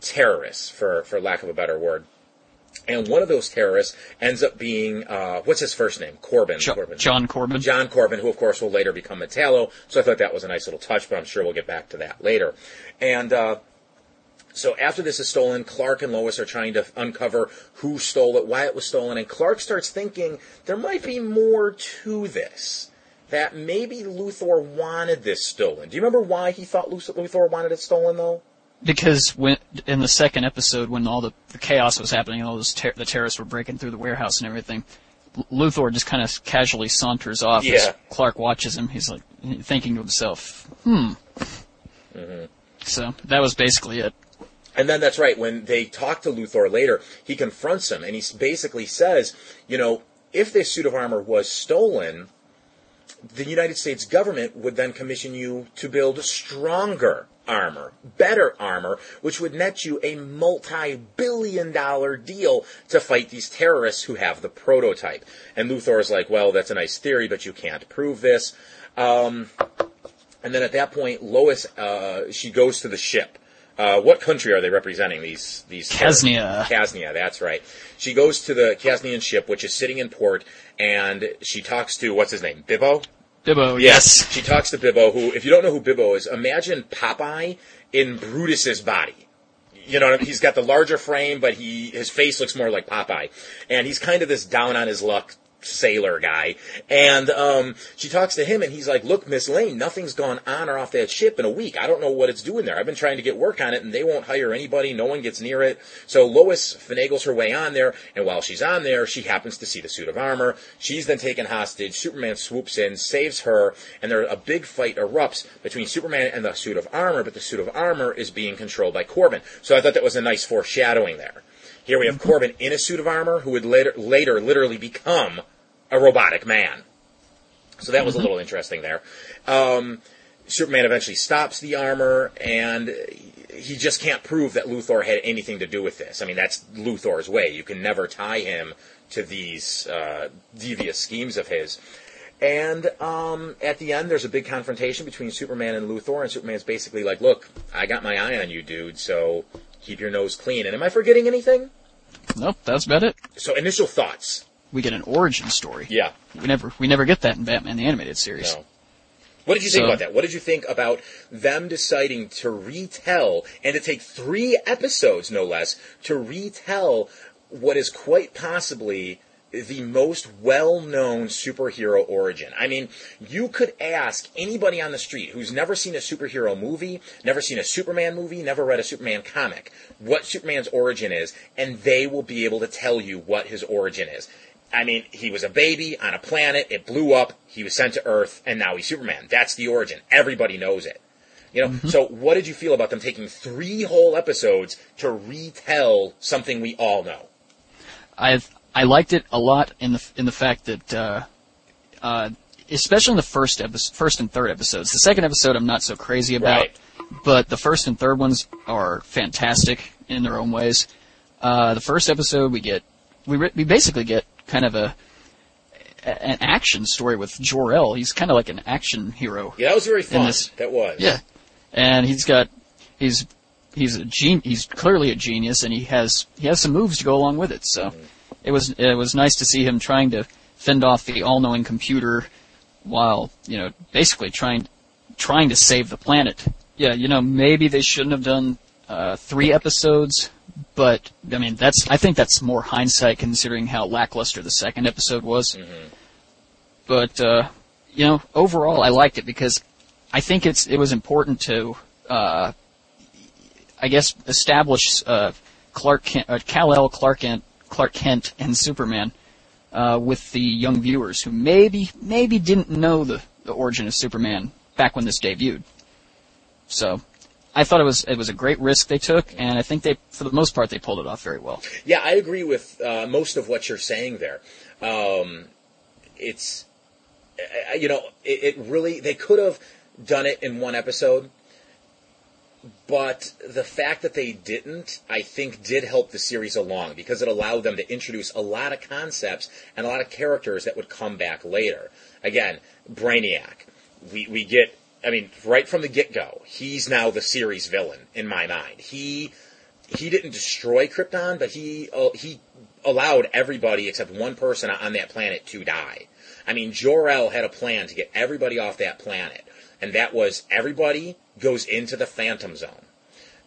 terrorists, for, for lack of a better word. And one of those terrorists ends up being uh, what's his first name? Corbin. Jo- Corbin. John Corbin. John Corbin, who of course will later become Metallo. So I thought that was a nice little touch, but I'm sure we'll get back to that later. And uh, so after this is stolen, Clark and Lois are trying to uncover who stole it, why it was stolen, and Clark starts thinking there might be more to this. That maybe Luthor wanted this stolen. Do you remember why he thought Luthor wanted it stolen, though? because when in the second episode when all the, the chaos was happening and all those ter- the terrorists were breaking through the warehouse and everything Luthor just kind of casually saunters off Yeah. as Clark watches him he's like thinking to himself hmm so that was basically it And then that's right. When they talk to Luthor later, he confronts him and he basically says, you know, if this suit of armor was stolen, the United States government would then commission you to build stronger armor, better armor, which would net you a multi-billion dollar deal to fight these terrorists who have the prototype. And Luthor is like, well, that's a nice theory, but you can't prove this. Um, and then at that point, Lois, uh, she goes to the ship. Uh, what country are they representing? These these Kasnia. Kasnia, that's right. She goes to the Kasnian ship, which is sitting in port, and she talks to what's his name, Bibbo. Bibbo Yes, she talks to Bibbo. Who, if you don't know who Bibbo is, imagine Popeye in Brutus's body. You know, what I mean? he's got the larger frame, but he his face looks more like Popeye, and he's kind of this down on his luck sailor guy. And um, she talks to him, and he's like, "Look, Miss Lane, nothing's gone on or off that ship in a week. I don't know what it's doing there. I've been trying to get work on it, and they won't hire anybody. No one gets near it." So Lois finagles her way on there, and while she's on there, she happens to see the suit of armor. She's then taken hostage. Superman swoops in, saves her, and there a big fight erupts between Superman and the suit of armor. But the suit of armor is being controlled by Corbin. So I thought that was a nice foreshadowing there. Here we have Corbin in a suit of armor who would later, later literally become a robotic man. So that was a little interesting there. Um, Superman eventually stops the armor, and he just can't prove that Luthor had anything to do with this. I mean, that's Luthor's way. You can never tie him to these uh, devious schemes of his. And um, at the end, there's a big confrontation between Superman and Luthor, and Superman's basically like, "Look, I got my eye on you, dude. So keep your nose clean." And am I forgetting anything? Nope that's about it So initial thoughts. we get an origin story Yeah. we never we never get that in Batman the animated series No. What did you think So- about that? What did you think about them deciding to retell and to take three episodes, no less, to retell what is quite possibly the most well-known superhero origin. I mean, you could ask anybody on the street who's never seen a superhero movie, never seen a Superman movie, never read a Superman comic, what Superman's origin is, and they will be able to tell you what his origin is. I mean, he was a baby on a planet, it blew up, he was sent to Earth, and now he's Superman. That's the origin. Everybody knows it. You know, mm-hmm. so what did you feel about them taking three whole episodes to retell something we all know? I I liked it a lot in the in the fact that uh, uh, especially in the first episode, first and third episodes. The second episode I'm not so crazy about, Right. but the first and third ones are fantastic in their own ways. Uh, the first episode we get we re- we basically get kind of a an action story with Jor-El. He's kind of like an action hero. Yeah, that was very fun. that was. Yeah, and he's got he's he's a gen- he's clearly a genius, and he has he has some moves to go along with it. So it was it was nice to see him trying to fend off the all-knowing computer while you know basically trying trying to save the planet. Yeah, you know maybe they shouldn't have done uh, three episodes, but I mean that's I think that's more hindsight considering how lackluster the second episode was. But uh, you know overall I liked it because I think it's it was important to, uh, I guess, establish uh, Clark Kent, uh, Kal-El, Clark Kent, Clark Kent, and Superman uh, with the young viewers who maybe maybe didn't know the, the origin of Superman back when this debuted. So, I thought it was it was a great risk they took, and I think they, for the most part, they pulled it off very well. Yeah, I agree with uh, most of what you're saying there. Um, it's, you know, it, it really, they could have done it in one episode, but the fact that they didn't, I think, did help the series along because it allowed them to introduce a lot of concepts and a lot of characters that would come back later. Again, Brainiac. We, we get, I mean, right from the get go, he's now the series villain in my mind. He he didn't destroy Krypton, but he uh, he allowed everybody except one person on that planet to die. I mean, Jor-El had a plan to get everybody off that planet, and that was everybody goes into the Phantom Zone.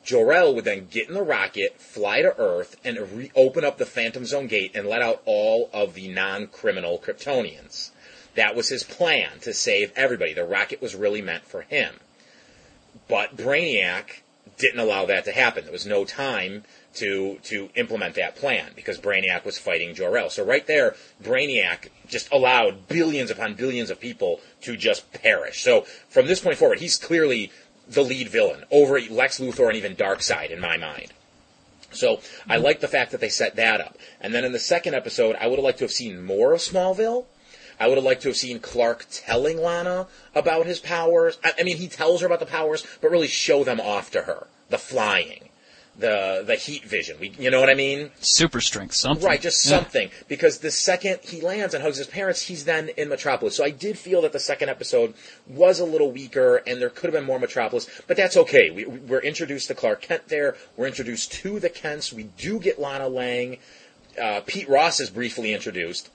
Jor-El would then get in the rocket, fly to Earth, and re- open up the Phantom Zone gate and let out all of the non-criminal Kryptonians. That was his plan to save everybody. The rocket was really meant for him. But Brainiac didn't allow that to happen. There was no time to to implement that plan because Brainiac was fighting Jor-El. So right there, Brainiac just allowed billions upon billions of people to just perish. So from this point forward, he's clearly the lead villain over Lex Luthor and even Darkseid in my mind. So I like the fact that they set that up. And then in the second episode, I would have liked to have seen more of Smallville. I would have liked to have seen Clark telling Lana about his powers. I, I mean, he tells her about the powers, but really show them off to her. The flying, the the heat vision. We, you know what I mean? Super strength, something. Right, just Yeah. something. Because the second he lands and hugs his parents, he's then in Metropolis. So I did feel that the second episode was a little weaker, and there could have been more Metropolis, but that's okay. We, we're introduced to Clark Kent there. We're introduced to the Kents. We do get Lana Lang. Uh, Pete Ross is briefly introduced.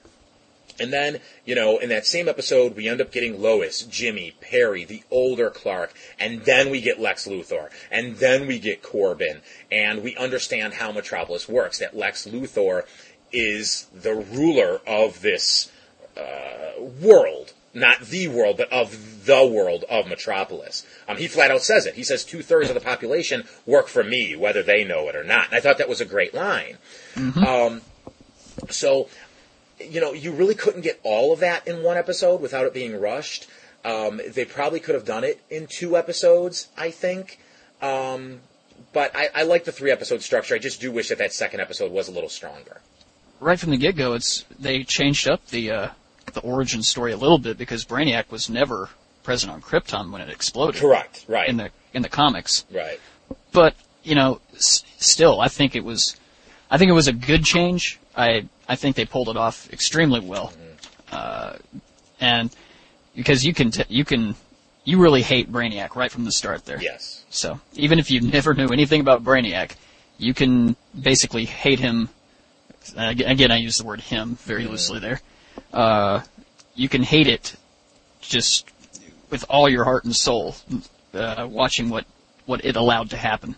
And then, you know, in that same episode, we end up getting Lois, Jimmy, Perry, the older Clark, and then we get Lex Luthor, and then we get Corbin, and we understand how Metropolis works, that Lex Luthor is the ruler of this uh, world. Not the world, but of the world of Metropolis. Um, he flat out says it. He says two thirds of the population work for me, whether they know it or not. And I thought that was a great line. Um, so you know, you really couldn't get all of that in one episode without it being rushed. Um, they probably could have done it in two episodes, I think. Um, but I, I like the three episode structure. I just do wish that that second episode was a little stronger. Right from the get go, it's they changed up the uh, the origin story a little bit because Brainiac was never present on Krypton when it exploded Correct. Right. in the in the comics. right. but you know, s- still, I think it was, I think it was a good change. I I think they pulled it off extremely well, uh, and because you can t- you can you really hate Brainiac right from the start there. Yes. So even if you never knew anything about Brainiac, you can basically hate him. uh, Again, I use the word him very loosely there. Uh, you can hate it just with all your heart and soul, uh, watching what what it allowed to happen.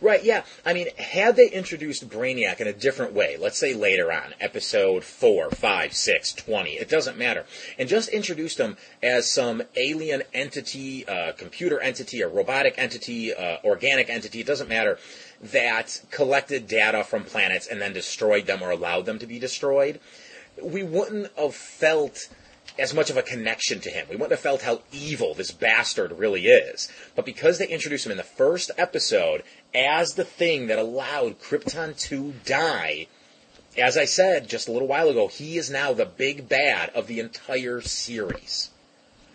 Right, yeah. I mean, had they introduced Brainiac in a different way, let's say later on, episode 4, 5, 6, 20, it doesn't matter, and just introduced him as some alien entity, uh, computer entity, a robotic entity, uh, organic entity, it doesn't matter, that collected data from planets and then destroyed them or allowed them to be destroyed, we wouldn't have felt as much of a connection to him. We wouldn't have felt how evil this bastard really is. But because they introduced him in the first episode as the thing that allowed Krypton to die, as I said just a little while ago, he is now the big bad of the entire series.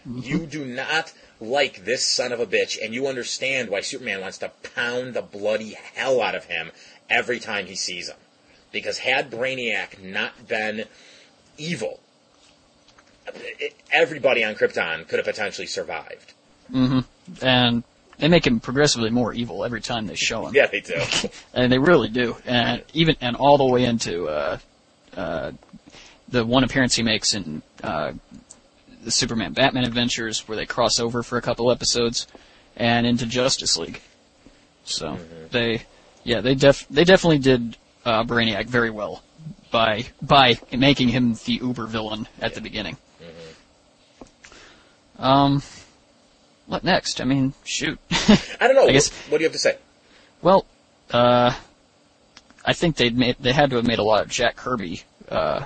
Mm-hmm. You do not like this son of a bitch, and you understand why Superman wants to pound the bloody hell out of him every time he sees him. Because had Brainiac not been evil, everybody on Krypton could have potentially survived. and they make him progressively more evil every time they show him. Yeah, they do. and they really do. And even and all the way into uh, uh, the one appearance he makes in uh, the Superman Batman adventures, where they cross over for a couple episodes, and into Justice League. So they, yeah, they def they definitely did uh, Brainiac very well by by making him the uber villain at the beginning. Um, what next? I mean, shoot. I don't know. I guess- what, do you have to say? Well, uh, I think they made they had to have made a lot of Jack Kirby. Uh,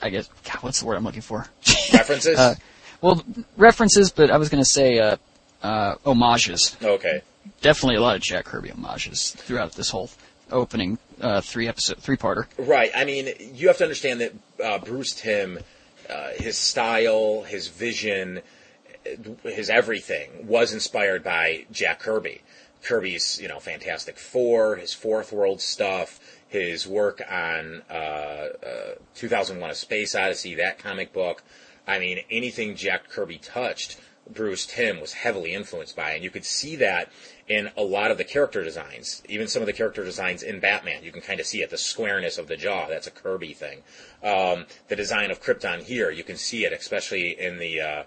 I guess God, what's the word I'm looking for? References? Uh, well, references, but I was going to say uh, uh, homages. okay. Definitely a lot of Jack Kirby homages throughout this whole opening uh, three episode three parter. Right. I mean, you have to understand that uh, Bruce Timm, uh, his style, his vision, his everything was inspired by Jack Kirby. Kirby's, you know, Fantastic Four, his Fourth World stuff, his work on uh, uh, 2001: A Space Odyssey, that comic book. I mean, anything Jack Kirby touched Bruce Timm was heavily influenced by, and you could see that in a lot of the character designs, even some of the character designs in Batman. You can kind of see it, the squareness of the jaw. That's a Kirby thing. Um, the design of Krypton here, you can see it, especially in the, uh,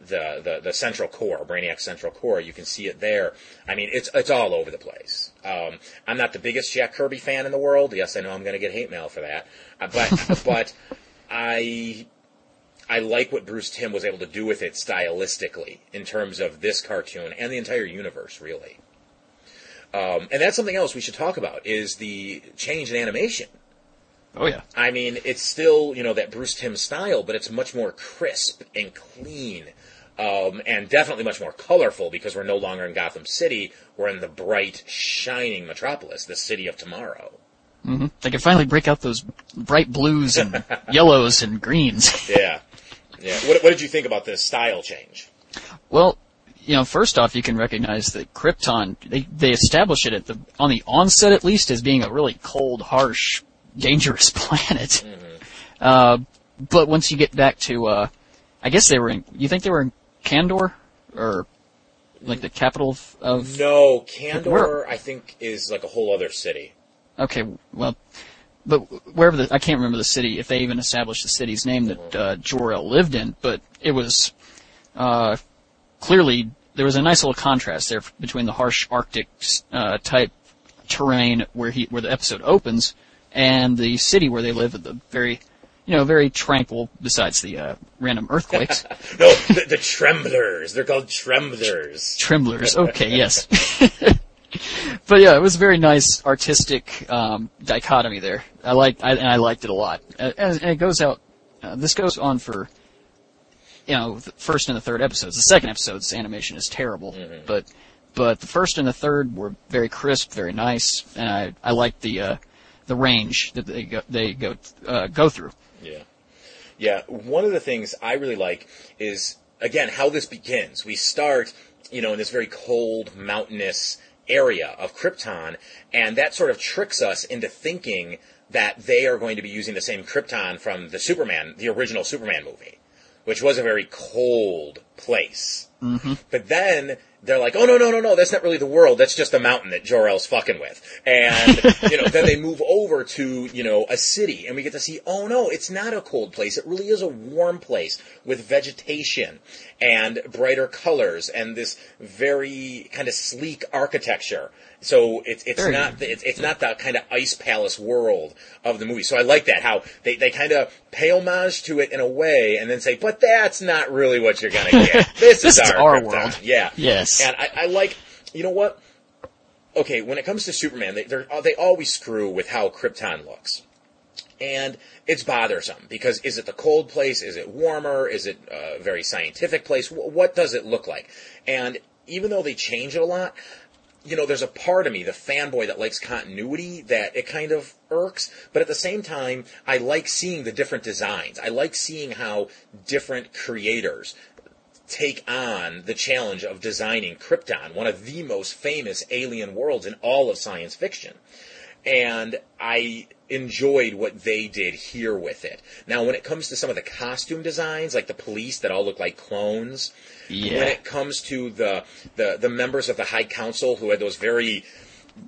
the, the, the central core, Brainiac central core. You can see it there. I mean, it's, it's all over the place. Um, I'm not the biggest Jack Kirby fan in the world. Yes, I know I'm going to get hate mail for that. Uh, but, but I, I like what Bruce Timm was able to do with it stylistically in terms of this cartoon and the entire universe, really. Um, and that's something else we should talk about is the change in animation. Oh yeah. I mean, it's still you know that Bruce Timm style, but it's much more crisp and clean, um, and definitely much more colorful because we're no longer in Gotham City. We're in the bright, shining metropolis, the city of tomorrow. hmm They can finally break out those bright blues and yellows and greens. Yeah, yeah. What, what did you think about this style change? Well, you know, first off, you can recognize that Krypton, they, they establish it at the, on the onset at least as being a really cold, harsh, dangerous planet. Uh, but once you get back to, uh, I guess they were in, you think they were in Kandor? Or, like the capital of, of No, Kandor, Where- I think, is like a whole other city. Okay, well, but wherever the, I can't remember the city, if they even established the city's name that, uh, Jor-El lived in, but it was, uh, clearly, there was a nice little contrast there between the harsh Arctic, uh, type terrain where he, where the episode opens, and the city where they live at the very, you know, very tranquil, besides the, uh, random earthquakes. No, the, the Tremblers. They're called Tremblers. Tremblers. Okay, yes. but yeah, it was a very nice artistic um, dichotomy there. I like, I, and I liked it a lot. Uh, And, and it goes out. Uh, this goes on for, you know, the first and the third episodes. The second episode's animation is terrible, but but the first and the third were very crisp, very nice, and I I liked the uh, the range that they go they go uh, go through. Yeah. Yeah. One of the things I really like is, again, how this begins. We start, you know, in this very cold, mountainous area of Krypton, and that sort of tricks us into thinking that they are going to be using the same Krypton from the Superman, the original Superman movie, which was a very cold place. Mm-hmm. But then they're like, oh no, no, no, no, that's not really the world. That's just a mountain that Jor-El's fucking with. And, you know, then they move over to, you know, a city and we get to see, oh no, it's not a cold place. It really is a warm place with vegetation and brighter colors and this very kind of sleek architecture. So it's it's Very not the, it's it's not the kind of ice palace world of the movie. So I like that how they they kind of pay homage to it in a way and then say, but that's not really what you're gonna get. This, This is is our, our world. Yeah. Yes. And I, I like, you know what? Okay, when it comes to Superman, they they always screw with how Krypton looks. And it's bothersome because is it the cold place? Is it warmer? Is it a very scientific place? What does it look like? And even though they change it a lot, you know, there's a part of me, the fanboy that likes continuity, that it kind of irks. But at the same time, I like seeing the different designs. I like seeing how different creators take on the challenge of designing Krypton, one of the most famous alien worlds in all of science fiction. And I enjoyed what they did here with it. Now, when it comes to some of the costume designs, like the police that all look like clones, Yeah. when it comes to the, the, the members of the High Council who had those very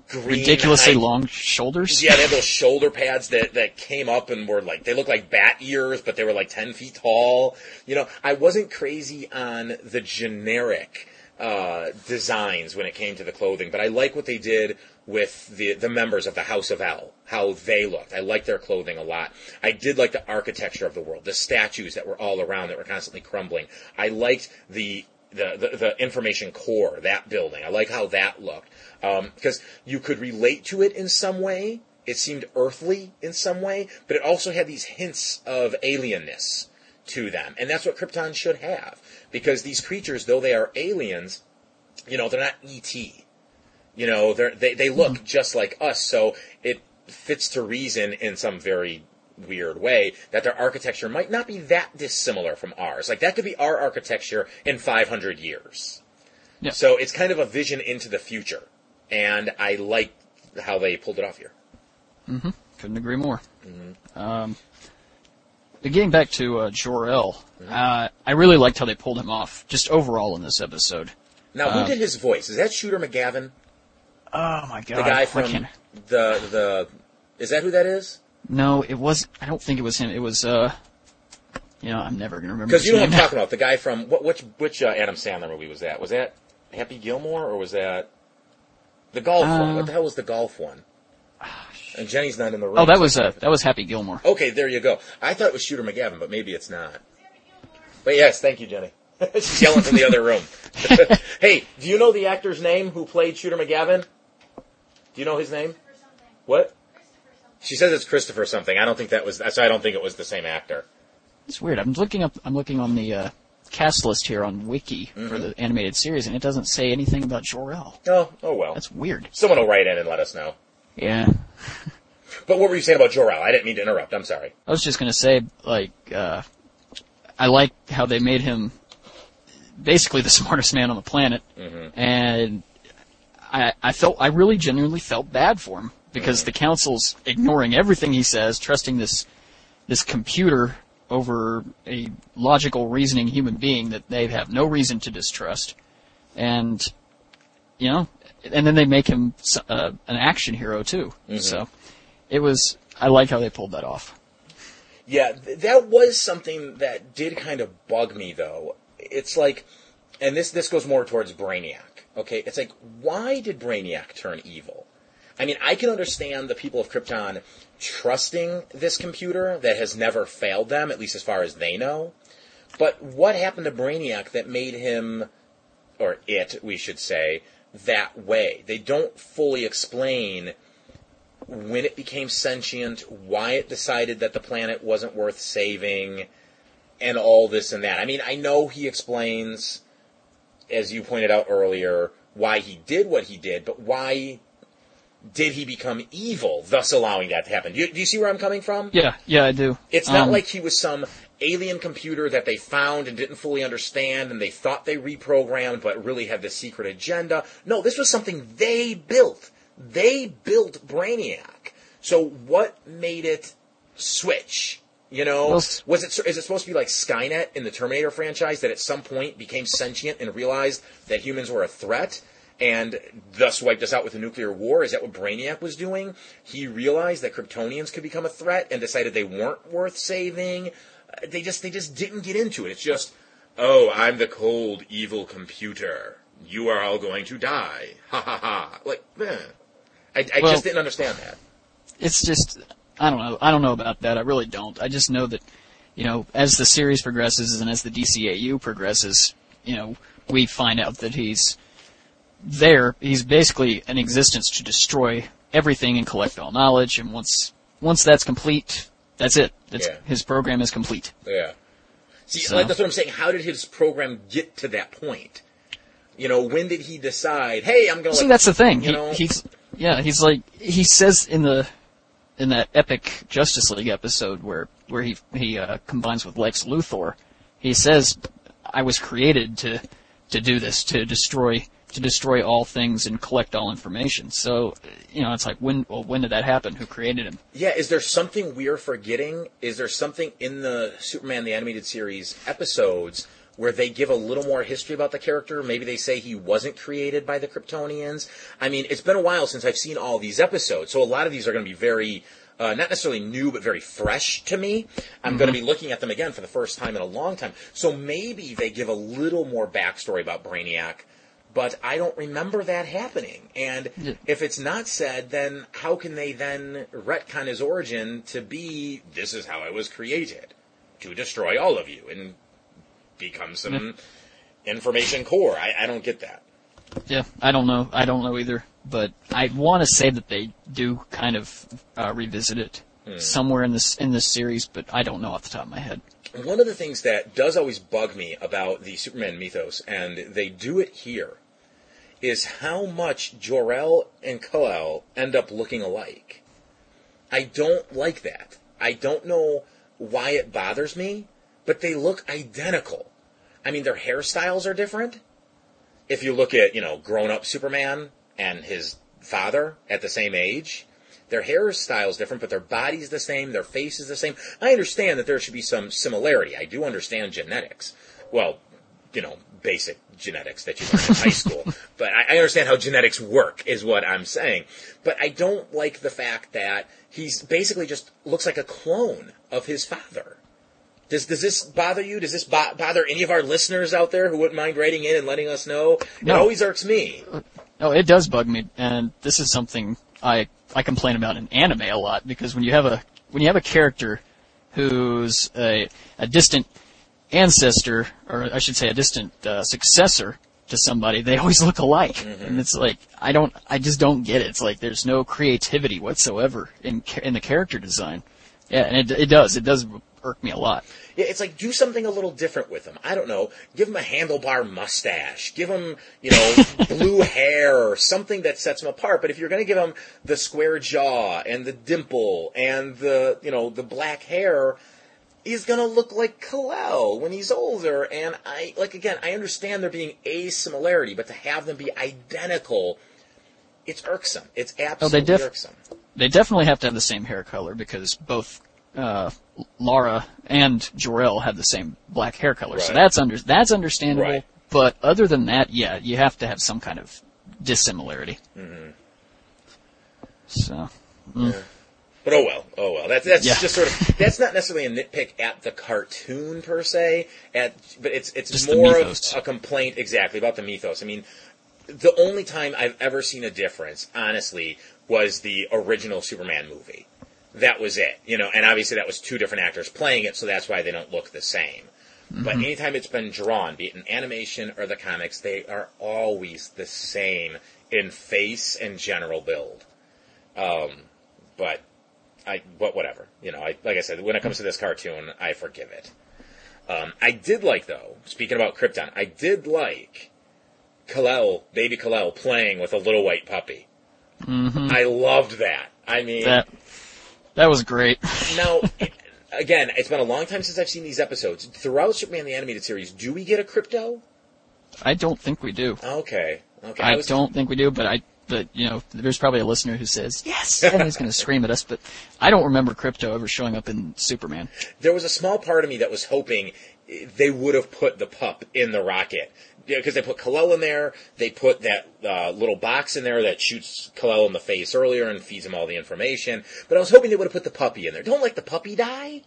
green, Ridiculously high- long shoulders. yeah, they had those shoulder pads that, that came up and were like, they looked like bat ears, but they were like 10 feet tall. You know, I wasn't crazy on the generic, uh, designs when it came to the clothing, but I like what they did with the, the members of the House of L, how they looked. I liked their clothing a lot. I did like the architecture of the world, the statues that were all around that were constantly crumbling. I liked the the, the, the information core, that building. I like how that looked. Um, because you could relate to it in some way. It seemed earthly in some way, but it also had these hints of alienness to them. And that's what Krypton should have. Because these creatures, though they are aliens, you know, they're not E.T. You know, they're, they, they look just like us, so it fits to reason in some very weird way that their architecture might not be that dissimilar from ours. Like that could be our architecture in 500 years. Yeah. So it's kind of a vision into the future, and I like how they pulled it off here. Couldn't agree more. Um, getting back to uh, Jor-El, uh, I really liked how they pulled him off, just overall in this episode. Now, who did his voice? Is that Shooter McGavin, Oh my god! the guy from the the? Is that who that is? No, it was. I don't think it was him. It was. uh You know, I'm never gonna remember. Because you know what I'm talking about. The guy from what? Which which uh, Adam Sandler movie was that? Was that Happy Gilmore or was that the golf one? Uh, What the hell was the golf one? And Jenny's not in the room. Oh, that was uh, that was Happy Gilmore. Okay, there you go. I thought it was Shooter McGavin, but maybe it's not. But yes, thank you, Jenny. She's yelling from the other room. hey, do you know the actor's name who played Shooter McGavin? Do you know his name? What? She says it's Christopher something. I don't think that was. So I don't think it was the same actor. It's weird. I'm looking up. I'm looking on the uh, cast list here on Wiki for Mm-hmm. the animated series, and it doesn't say anything about Jor-El. Oh, oh well. That's weird. Someone will write in and let us know. Yeah. But what were you saying about Jor-El? I didn't mean to interrupt. I'm sorry. I was just gonna say, like, uh, I like how they made him basically the smartest man on the planet, and I, I felt, I really genuinely felt bad for him because the council's ignoring everything he says, trusting this, this computer over a logical, reasoning human being that they have no reason to distrust, and you know, and then they make him uh, an action hero too. So it was, I like how they pulled that off. Yeah, th- that was something that did kind of bug me, though. It's like, and this this goes more towards Brainiac. Okay, it's like, why did Brainiac turn evil? I mean, I can understand the people of Krypton trusting this computer that has never failed them, at least as far as they know. But what happened to Brainiac that made him, or it, we should say, that way? They don't fully explain when it became sentient, why it decided that the planet wasn't worth saving, and all this and that. I mean, I know he explains, as you pointed out earlier, why he did what he did, but why did he become evil, thus allowing that to happen? Do you, do you see where I'm coming from? Yeah, yeah, I do. It's not Um, like he was some alien computer that they found and didn't fully understand and they thought they reprogrammed but really had this secret agenda. No, this was something they built. They built Brainiac. So what made it switch? You know, Well, was it is it supposed to be like Skynet in the Terminator franchise that at some point became sentient and realized that humans were a threat and thus wiped us out with a nuclear war? Is that what Brainiac was doing? He realized that Kryptonians could become a threat and decided they weren't worth saving. Uh, They just they just didn't get into it. It's just, oh, I'm the cold evil computer. You are all going to die. Ha ha ha. Like, eh. I, I Well- just didn't understand that. it's just I don't know. I don't know about that. I really don't. I just know that you know as the series progresses and as the DCAU progresses, you know we find out that he's there. He's basically an existence to destroy everything and collect all knowledge. And once once that's complete, that's it. That's, Yeah. His program is complete. Yeah. See, So- like, that's what I'm saying. How did his program get to that point? You know, when did he decide? Hey, I'm going. To. See, to that's the thing. you He, know- he's yeah, he's like he says in the in that epic Justice League episode where where he he uh, combines with Lex Luthor. He says, "I was created to to do this to destroy to destroy all things and collect all information." So you know, it's like when well, when did that happen? Who created him? Yeah, is there something we're forgetting? Is there something in the Superman the Animated Series episodes where they give a little more history about the character? Maybe they say he wasn't created by the Kryptonians. I mean, it's been a while since I've seen all these episodes, so a lot of these are going to be very. Uh, not necessarily new, but very fresh to me. I'm going to be looking at them again for the first time in a long time. So maybe they give a little more backstory about Brainiac, but I don't remember that happening. And Yeah. if it's not said, then how can they then retcon his origin to be this is how I was created to destroy all of you and become some information core? I, I don't get that. Yeah, I don't know. I don't know either. But I want to say that they do kind of uh, revisit it somewhere in this in this series, but I don't know off the top of my head. One of the things that does always bug me about the Superman mythos, and they do it here, is how much Jor-El and Kal-El end up looking alike. I don't like that. I don't know why it bothers me, but they look identical. I mean, their hairstyles are different. If you look at, you know, grown-up Superman and his father at the same age, Their hairstyle is different, but their body's the same, their face is the same. I understand that there should be some similarity. I do understand genetics. Well, you know, basic genetics that you learn in high school. But I, I understand how genetics work, is what I'm saying. But I don't like the fact that he's basically just looks like a clone of his father. Does does this bother you? Does this bo- bother any of our listeners out there who wouldn't mind writing in and letting us know? It always irks me. No, it does bug me, and this is something I I complain about in anime a lot because when you have a when you have a character who's a a distant ancestor, or I should say a distant uh, successor to somebody, they always look alike, and it's like I don't I just don't get it. It's like there's no creativity whatsoever in in the character design. Yeah, and it it does it does me a lot. Yeah, it's like do something a little different with him. I don't know. Give him a handlebar mustache. Give him, you know, blue hair or something that sets him apart. But if you're going to give him the square jaw and the dimple and the, you know, the black hair, he's going to look like Kal-El when he's older. And I, like again, I understand there being a similarity, but to have them be identical, it's irksome. It's absolutely def- irksome. They definitely have to have the same hair color because both uh, Lara and Jor-El have the same black hair color, so that's under that's understandable. Right. But other than that, yeah, you have to have some kind of dissimilarity. Mm-hmm. So But oh well, oh well. That's that's Yeah. just sort of that's not necessarily a nitpick at the cartoon per se, at but it's it's Just more of a complaint exactly about the mythos. I mean, the only time I've ever seen a difference, honestly, was the original Superman movie. That was it, you know, and obviously that was two different actors playing it, so that's why they don't look the same. But anytime it's been drawn, be it in animation or the comics, they are always the same in face and general build. Um, but I, but whatever. You know, I, like I said, when it comes to this cartoon, I forgive it. Um, I did like though, speaking about Krypton, I did like Kal-El, baby Kal-El, playing with a little white puppy. Mm-hmm. I loved that. I mean, that that was great. now, it, again, it's been a long time since I've seen these episodes. Throughout Superman the Animated Series, do we get a Krypto? I don't think we do. Okay. Okay. I, was- don't think we do, but I. But you know, there's probably a listener who says yes, and he's going to scream at us. But I don't remember Krypto ever showing up in Superman. there was a small part of me that was hoping they would have put the pup in the rocket. Because they put Kal-El in there, they put that uh, little box in there that shoots Kal-El in the face earlier and feeds him all the information. But I was hoping they would have put the puppy in there. Don't let the puppy die.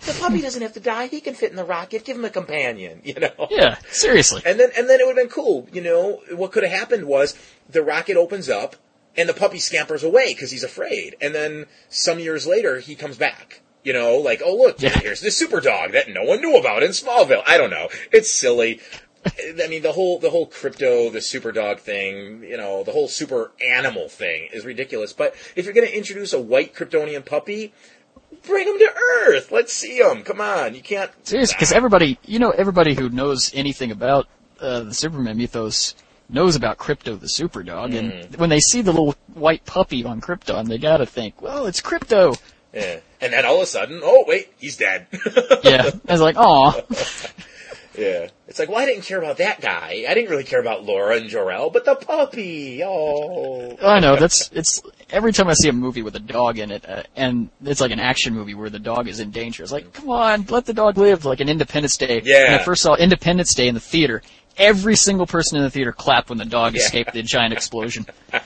The puppy doesn't have to die. He can fit in the rocket. Give him a companion, you know. Yeah, seriously. And then and then it would have been cool. You know, what could have happened was the rocket opens up and the puppy scampers away because he's afraid. And then some years later, he comes back. You know, like, oh look, Yeah. here's the super dog that no one knew about in Smallville. I don't know. It's silly. I mean, the whole the whole Krypto, the super dog thing, you know, the whole super animal thing is ridiculous. But if you're going to introduce a white Kryptonian puppy, bring him to Earth. Let's see him. Come on, you can't. Seriously, because everybody, you know, everybody who knows anything about uh, the Superman mythos knows about Krypto the Super Dog, and when they see the little white puppy on Krypton, they gotta think, well, it's Krypto. Yeah. And then all of a sudden, oh wait, he's dead. Yeah, I was like, aw. Yeah. It's like, well, I didn't care about that guy. I didn't really care about Lara and Jor-El, but the puppy. Oh. I know that's it's every time I see a movie with a dog in it, uh, and it's like an action movie where the dog is in danger. It's like, come on, let the dog live. Like an Independence Day. Yeah. When I first saw Independence Day in the theater, every single person in the theater clapped when the dog Yeah. escaped the giant explosion.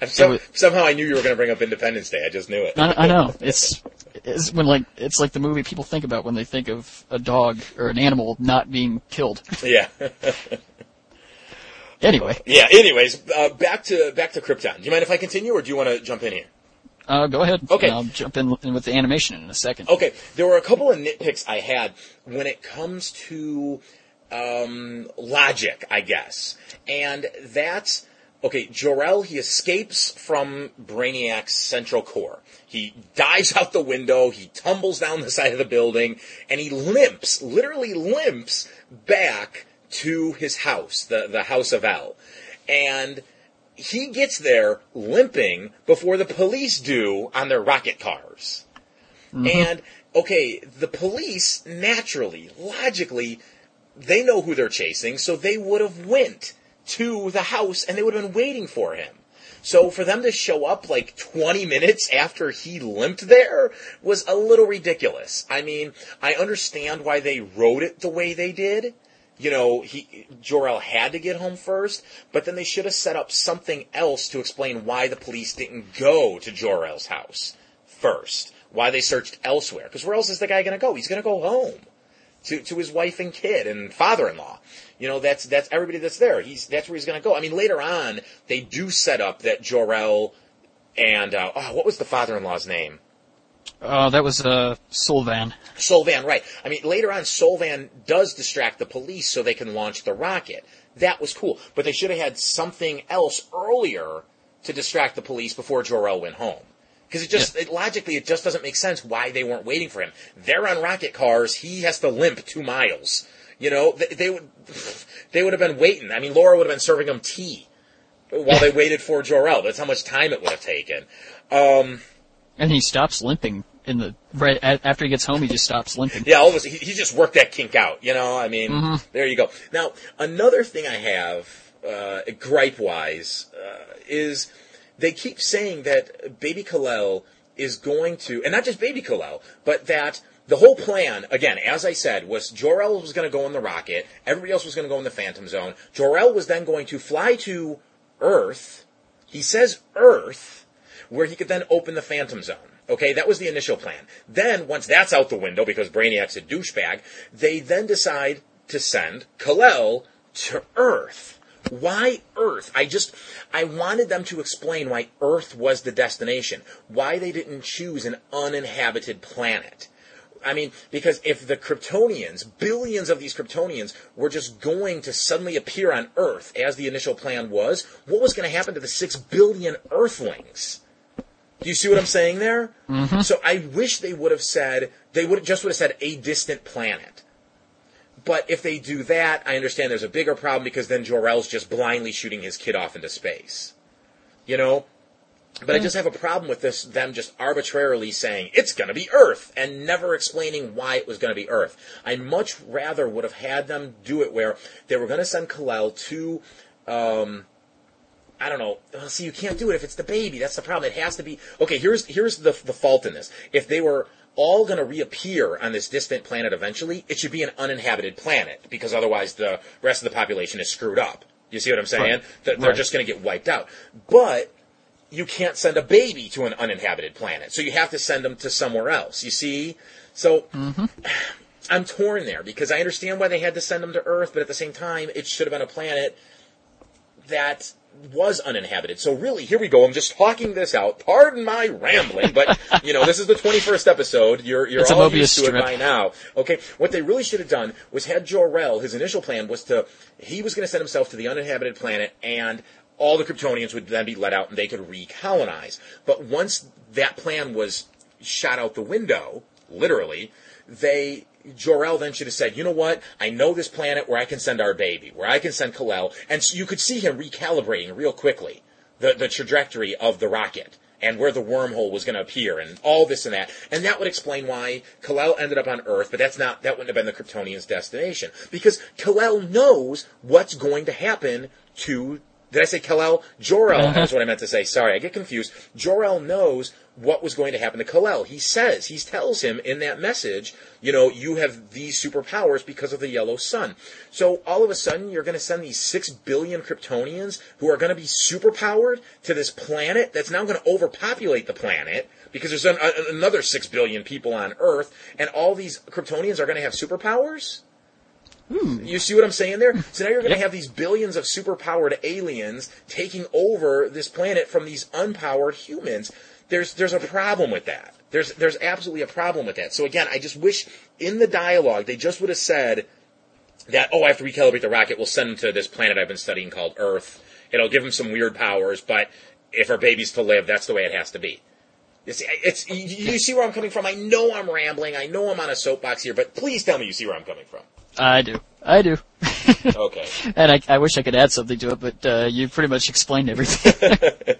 It- somehow I knew you were going to bring up Independence Day. I just knew it. I, I know it's it's when like it's like the movie people think about when they think of a dog or an animal not being killed. Yeah. Anyway, yeah. Anyways, uh, back to back to Krypton. Do you mind if I continue, or do you want to jump in here? uh, go ahead. Okay. I'll jump in, in with the animation in a second. Okay, there were a couple of nitpicks I had when it comes to um, logic, I guess, and that's okay. Jor-El he escapes from Brainiac's central core. He dives out the window. He tumbles down the side of the building, and he limps, literally limps back to his house, the the House of El, and he gets there limping before the police do on their rocket cars. Mm-hmm. And okay, the police naturally, logically, they know who they're chasing, so they would have went to the house and they would have been waiting for him. So for them to show up like 20 minutes after he limped there was a little ridiculous. I mean, I understand why they wrote it the way they did. You know, he Jor-El had to get home first, but then they should have set up something else to explain why the police didn't go to Jor-El's house first. Why they searched elsewhere. Because where else is the guy going to go? He's going to go home to, to his wife and kid and father-in-law. You know, that's, that's everybody that's there. He's, that's where he's going to go. I mean, later on, they do set up that Jor-El and, uh, oh, what was the father-in-law's name? Oh, that was uh, Sulvan. Sulvan, right. I mean, later on, Sulvan does distract the police so they can launch the rocket. That was cool. But they should have had something else earlier to distract the police before Jor-El went home. Because it just, it, logically, it just doesn't make sense why they weren't waiting for him. They're on rocket cars. He has to limp two miles. You know, they, they would, they would have been waiting. I mean, Lara would have been serving them tea while they waited for Jor-El. That's how much time it would have taken. Um, And he stops limping in the right after he gets home. He just stops limping. Yeah, all of a sudden, he, he just worked that kink out. You know, I mean, Mhm. there you go. Now, another thing I have, uh, gripe wise, uh, is they keep saying that Baby Kal-El is going to, and not just Baby Kal-El, but that the whole plan, again, as I said, was Jor-El was going to go in the rocket, everybody else was going to go in the Phantom Zone. Jor-El was then going to fly to Earth. He says Earth, where he could then open the Phantom Zone. Okay, that was the initial plan. Then, once that's out the window because Brainiac's a douchebag, they then decide to send Kal-El to Earth. Why Earth? I just, I wanted them to explain why Earth was the destination. Why they didn't choose an uninhabited planet. I mean, because if the Kryptonians, billions of these Kryptonians, were just going to suddenly appear on Earth, as the initial plan was, what was going to happen to the six billion Earthlings? Do you see what I'm saying there? Mm-hmm. So I wish they would have said they would just would have said a distant planet. But if they do that, I understand there's a bigger problem because then Jor-El's just blindly shooting his kid off into space. You know? But I just have a problem with this them just arbitrarily saying it's going to be Earth and never explaining why it was going to be Earth. I much rather would have had them do it where they were going to send Kal-El to um, I don't know. Well, see, you can't do it if it's the baby. That's the problem. It has to be. Okay, here's here's the the fault in this. If they were all going to reappear on this distant planet eventually, it should be an uninhabited planet because otherwise the rest of the population is screwed up. You see what I'm saying? Right. They're, they're Right. just going to get wiped out. But you can't send a baby to an uninhabited planet, so you have to send them to somewhere else. You see? So mm-hmm. I'm torn there because I understand why they had to send them to Earth, but at the same time, it should have been a planet that was uninhabited. So really, here we go. I'm just talking this out. Pardon my rambling, but you know, this is the 21st episode. You're you're It's all used to strip. it by now. Okay, what they really should have done was had Jor-El. His initial plan was to he was going to send himself to the uninhabited planet, and all the Kryptonians would then be let out, and they could recolonize. But once that plan was shot out the window, literally, they Jor-El then should have said, you know what? I know this planet where I can send our baby, where I can send Kal-El, and so you could see him recalibrating real quickly the the trajectory of the rocket and where the wormhole was going to appear and all this and that, and that would explain why Kal-El ended up on Earth, but that's not that wouldn't have been the Kryptonians' destination because Kal-El knows what's going to happen to. Did I say Kal-El? Jor-El is what I meant to say. Sorry, I get confused. Jor-El knows what was going to happen to Kal-El. He says, he tells him in that message, you know, you have these superpowers because of the yellow sun. So all of a sudden, you're going to send these six billion Kryptonians who are going to be superpowered to this planet that's now going to overpopulate the planet because there's an, a, another six billion people on Earth, and all these Kryptonians are going to have superpowers. Hmm. You see what I'm saying there? So now you're going to Yeah. have these billions of superpowered aliens taking over this planet from these unpowered humans. There's there's a problem with that. There's there's absolutely a problem with that. So again, I just wish in the dialogue they just would have said that oh, I have to recalibrate the rocket. We'll send them to this planet I've been studying called Earth. It'll give them some weird powers, but if our baby's to live, that's the way it has to be. It's, it's you see where I'm coming from. I know I'm rambling. I know I'm on a soapbox here, but please tell me you see where I'm coming from. I do. I do. Okay. and I, I wish I could add something to it, but uh, you pretty much explained everything.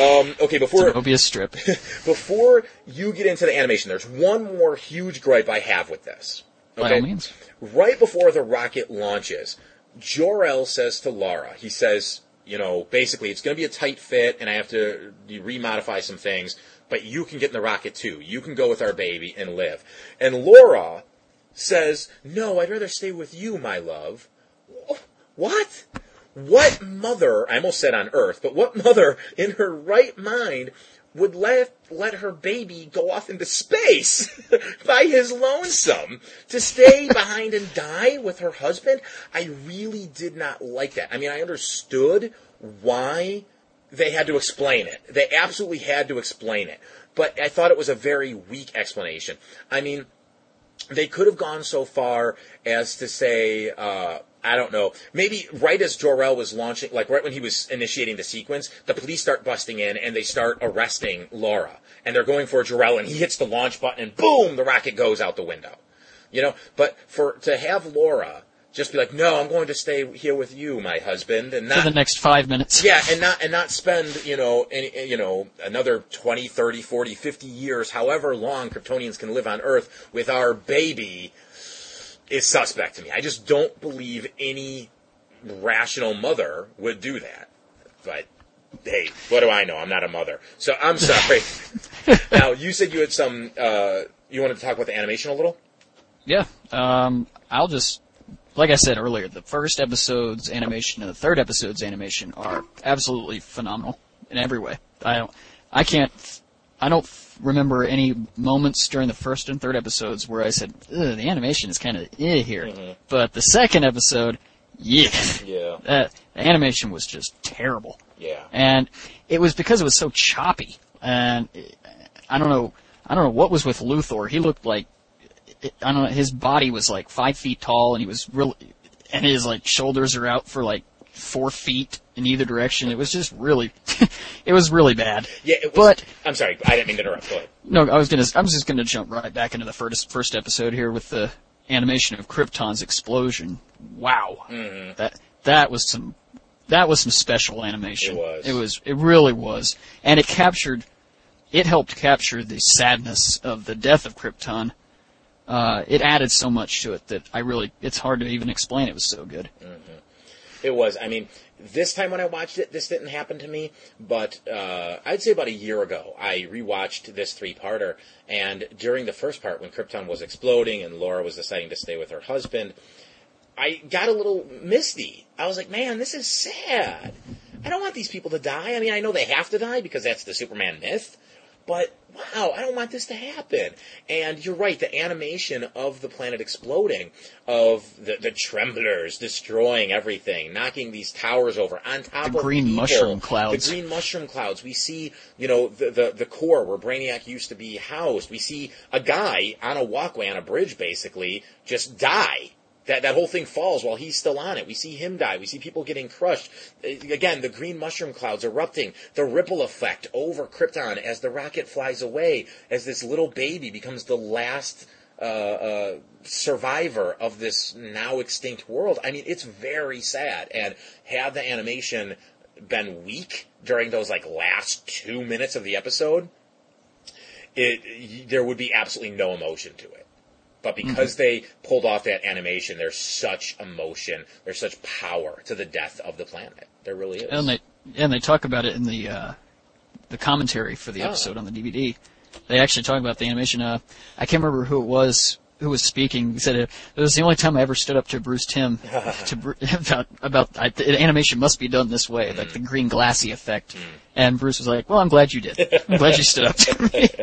Um, okay, it's before a Mobius strip. before you get into the animation, there's one more huge gripe I have with this. By all means. right before the rocket launches, Jor-El says to Lara, he says, You know, basically, it's going to be a tight fit, and I have to remodify some things. But you can get in the rocket too. You can go with our baby and live. And Lara says, "No, I'd rather stay with you, my love." What? What mother? I almost said on Earth, but what mother in her right mind would let let her baby go off into space by his lonesome to stay behind and die with her husband. I really did not like that. I mean, I understood why they had to explain it. They absolutely had to explain it. But I thought it was a very weak explanation. I mean, they could have gone so far as to say, uh, I don't know. Maybe right as Jor-El was launching, like right when he was initiating the sequence, the police start busting in and they start arresting Lara. And they're going for Jor-El and he hits the launch button and boom, the rocket goes out the window. You know, but for, to have Lara just be like, no, I'm going to stay here with you, my husband, and not for the next five minutes. yeah, and not and not spend you know any, you know another 20, 30, 40, 50 years, however long Kryptonians can live on Earth with our baby, is suspect to me. I just don't believe any rational mother would do that. But hey, what do I know? I'm not a mother, so I'm sorry. now you said you had some. Uh, you wanted to talk about the animation a little. Yeah. Um, I'll just, like I said earlier, the first episode's animation and the third episode's animation are absolutely phenomenal in every way. I don't, I can't, I don't remember any moments during the first and third episodes where I said, Ugh, the animation is kind of eh here. But the second episode, yeah. Yeah. That, the animation was just terrible. Yeah. And it was because it was so choppy. And I don't know, I don't know what was with Luthor. He looked like, I don't know, his body was like five feet tall and he was really, and his like shoulders are out for like four feet in either direction. It was just really, it was really bad. Yeah, it was, But- I'm sorry, I didn't mean to interrupt. Go ahead. No, I was gonna, I was just gonna jump right back into the first, first episode here with the animation of Krypton's explosion. Wow. Mm-hmm. That, that was some, that was some special animation. It was. It was, it really was. And it captured, it helped capture the sadness of the death of Krypton. Uh, it added so much to it that I really, it's hard to even explain. It was so good. It was. I mean, this time when I watched it, this didn't happen to me. But uh, I'd say about a year ago, I rewatched this three-parter, and during the first part, when Krypton was exploding and Lara was deciding to stay with her husband, I got a little misty. I was like, man, this is sad. I don't want these people to die. I mean, I know they have to die because that's the Superman myth. But wow, I don't want this to happen. And you're right, the animation of the planet exploding, of the, the tremblers destroying everything, knocking these towers over on top of The of green people, mushroom clouds. The green mushroom clouds. We see, you know, the, the the core where Brainiac used to be housed. We see a guy on a walkway on a bridge, basically, just die that that whole thing falls while he's still on it. We see him die. We see people getting crushed. Uh, Again, the green mushroom clouds erupting, the ripple effect over Krypton as the rocket flies away, as this little baby becomes the last uh, uh, survivor of this now extinct world. I mean, it's very sad. And had the animation been weak during those like last two minutes of the episode, it there would be absolutely no emotion to it. But because they pulled off that animation, there's such emotion, there's such power to the death of the planet. There really is. And they and they talk about it in the uh, the commentary for the Oh. episode on the DVD. They actually talk about the animation. Uh, I can't remember who it was who was speaking. He said it, it was the only time I ever stood up to Bruce Timm to about about I, the animation must be done this way, like the green glassy effect. And Bruce was like, "Well, I'm glad you did. I'm glad you stood up to me."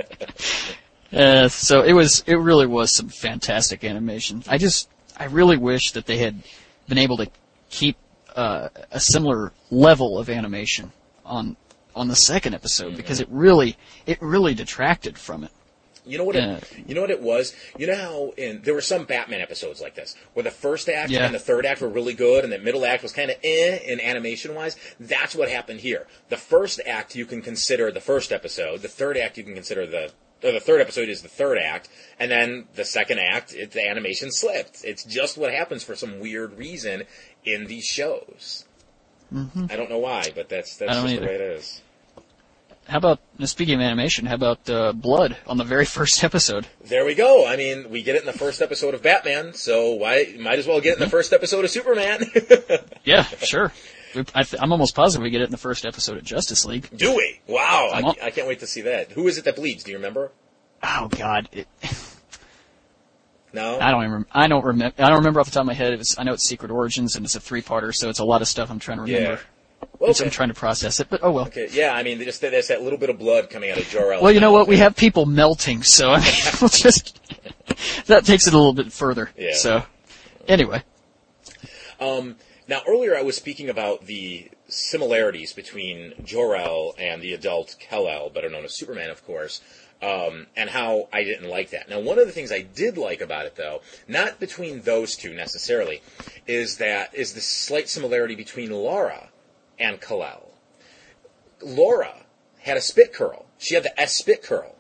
Uh, so it was, it really was some fantastic animation. I just, I really wish that they had been able to keep uh, a similar level of animation on on the second episode because it really, it really detracted from it. You know what? It, you know what it was. You know how in there were some Batman episodes like this, where the first act Yeah. and the third act were really good, and the middle act was kind of eh in animation wise. That's what happened here. The first act you can consider the first episode. The third act you can consider the. Or the third episode is the third act, and then the second act, it, the animation slipped. It's just what happens for some weird reason in these shows. I don't know why, but that's that's I don't just the way it is. How about speaking of animation? How about uh, blood on the very first episode? There we go. I mean, we get it in the first episode of Batman, so why might as well get it in the first episode of Superman. Yeah, sure. I th- I'm almost positive we get it in the first episode of Justice League. Do we? Wow, I, I can't wait to see that. Who is it that bleeds? Do you remember? Oh God, it, No. I don't even. I don't remember. I don't remember off the top of my head. Was, I know it's Secret Origins and it's a three-parter, so it's a lot of stuff I'm trying to remember. Yeah. Well, So I'm trying to process it, but oh well. okay. Yeah, I mean, just there's that little bit of blood coming out of Jor-El. Well, you know what? We have people melting, so I mean, we'll just that takes it a little bit further. Yeah. So anyway, Um, now, earlier I was speaking about the similarities between Jor-El and the adult Kal-El, better known as Superman, of course, um, and how I didn't like that. Now, one of the things I did like about it, though, not between those two necessarily, is that is the slight similarity between Lara and Kal-El. Lara had a spit curl. She had the S spit curl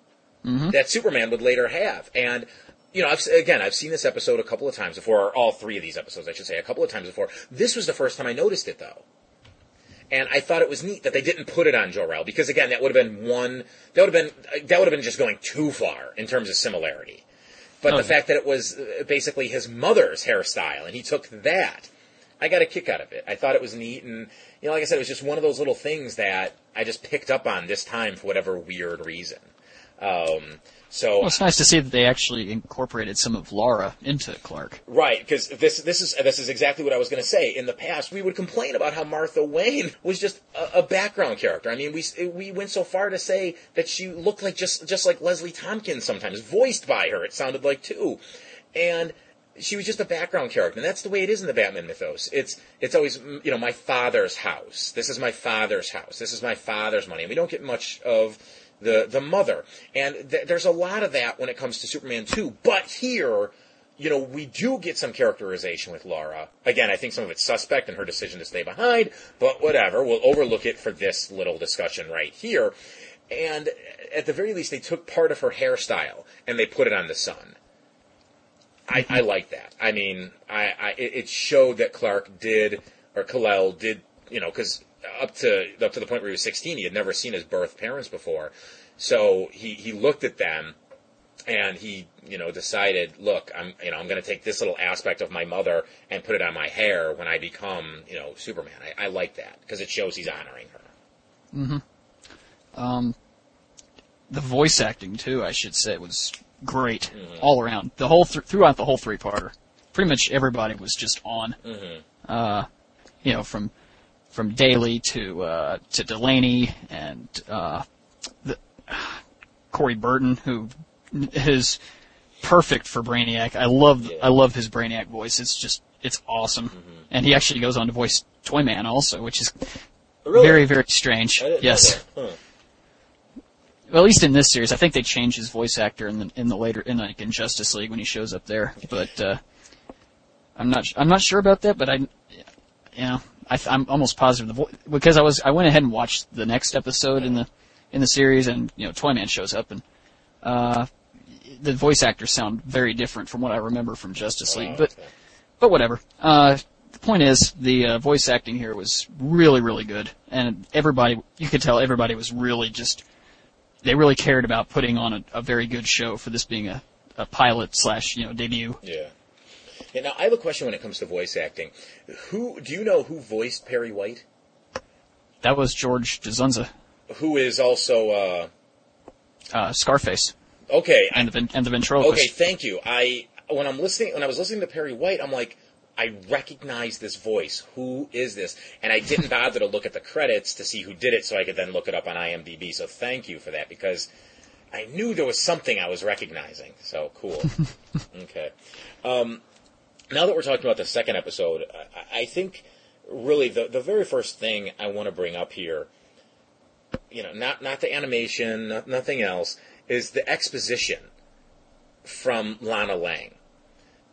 that Superman would later have. And, you know, I've, again, I've seen this episode a couple of times before, or all three of these episodes, I should say, a couple of times before. This was the first time I noticed it, though. And I thought it was neat that they didn't put it on Jor-El because again, that would have been one. That would have been that would have been just going too far in terms of similarity. But the Okay. fact that it was uh, basically his mother's hairstyle and he took that, I got a kick out of it. I thought it was neat, and you know, like I said, it was just one of those little things that I just picked up on this time for whatever weird reason. Um, so well, it's nice to see that they actually incorporated some of Lara into Clark. Right, because this this is this is exactly what I was going to say. In the past, we would complain about how Martha Wayne was just a, a background character. I mean, we we went so far to say that she looked like just just like Leslie Tompkins sometimes, voiced by her. It sounded like too, and she was just a background character, and that's the way it is in the Batman mythos. It's it's always you know my father's house. This is my father's house. This is my father's money, and we don't get much of the the mother. And th- there's a lot of that when it comes to Superman 2. But here, you know, we do get some characterization with Lara. Again, I think some of it's suspect in her decision to stay behind, but whatever. We'll overlook it for this little discussion right here. And at the very least, they took part of her hairstyle and they put it on the son. I, I like that. I mean, I, I it showed that Clark did or Kal-El did, you know, because up to up to the point where he was 16, he had never seen his birth parents before. So he he looked at them and he you know decided, look, I'm you know I'm going to take this little aspect of my mother and put it on my hair when I become you know Superman. I, I like that because it shows he's honoring her. Um, the voice acting too, I should say, was great all around. The whole th- throughout the whole three parter, pretty much everybody was just on. Uh, you know, from from Daly to uh, to Delany and uh, the Corey Burton, who is perfect for Brainiac. I love Yeah. I love his Brainiac voice. It's just it's awesome, and he actually goes on to voice Toyman also, which is very very strange. I didn't know Yes. Huh. Well, at least in this series, I think they changed his voice actor in the in the later in like in Justice League when he shows up there. But uh, I'm not I'm not sure about that. But I, know, I, I'm almost positive the vo- because I was I went ahead and watched the next episode in the in the series, and you know, Toyman shows up, and uh, the voice actors sound very different from what I remember from Justice League. But but whatever. Uh, the point is, the uh, voice acting here was really, really good, and everybody, you could tell everybody was really just, they really cared about putting on a, a very good show for this being a, a pilot slash, you know, debut. Yeah. Yeah, now I have a question when it comes to voice acting. Who do you know who voiced Perry White? That was George Dzundza, Who is also uh, uh, Scarface, okay? and the and the ventriloquist. Okay, thank you. I when I'm listening when I was listening to Perry White, I'm like, I recognize this voice. Who is this? And I didn't bother to look at the credits to see who did it, so I could then look it up on IMDb. So thank you for that because I knew there was something I was recognizing. So cool. okay. Um, now that we're talking about the second episode, I, I think really the the very first thing I want to bring up here, you know, not not the animation, not, nothing else, is the exposition from Lana Lang.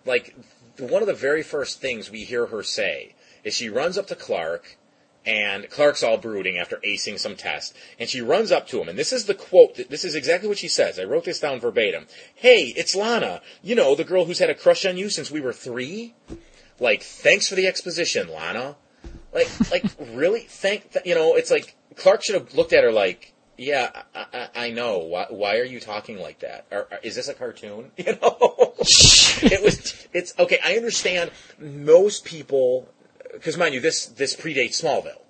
Like one of the very first things we hear her say is she runs up to Clark and Clark's all brooding after acing some test and she runs up to him and this is the quote this is exactly what she says. I wrote this down verbatim. "Hey, it's Lana. You know, the girl who's had a crush on you since we were 3?" Like, "Thanks for the exposition, Lana." Like like really thank th- you know, it's like Clark should have looked at her like yeah, I, I, I know. Why, why are you talking like that? Are, are- is this a cartoon? You know, it was. It's okay. I understand. Most people because mind you, this this predates Smallville,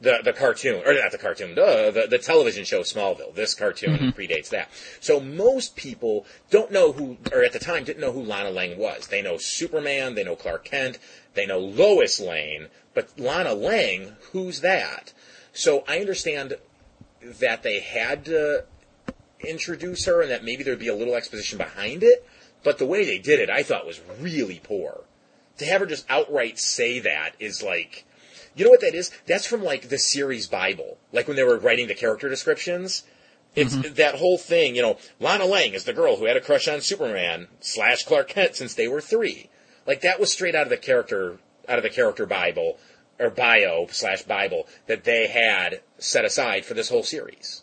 the the cartoon or not the cartoon, duh, the the television show Smallville. This cartoon mm-hmm. predates that. So most people don't know who, or at the time didn't know who Lana Lang was. They know Superman, they know Clark Kent, they know Lois Lane, but Lana Lang, who's that? So I understand that they had to introduce her and that maybe there'd be a little exposition behind it. But the way they did it, I thought was really poor. To have her just outright say that is like, you know what that is? That's from like the series Bible. Like when they were writing the character descriptions. It's mm-hmm. that whole thing, you know, Lana Lang is the girl who had a crush on Superman slash Clark Kent since they were three. Like that was straight out of the character, out of the character Bible, or bio slash Bible that they had set aside for this whole series.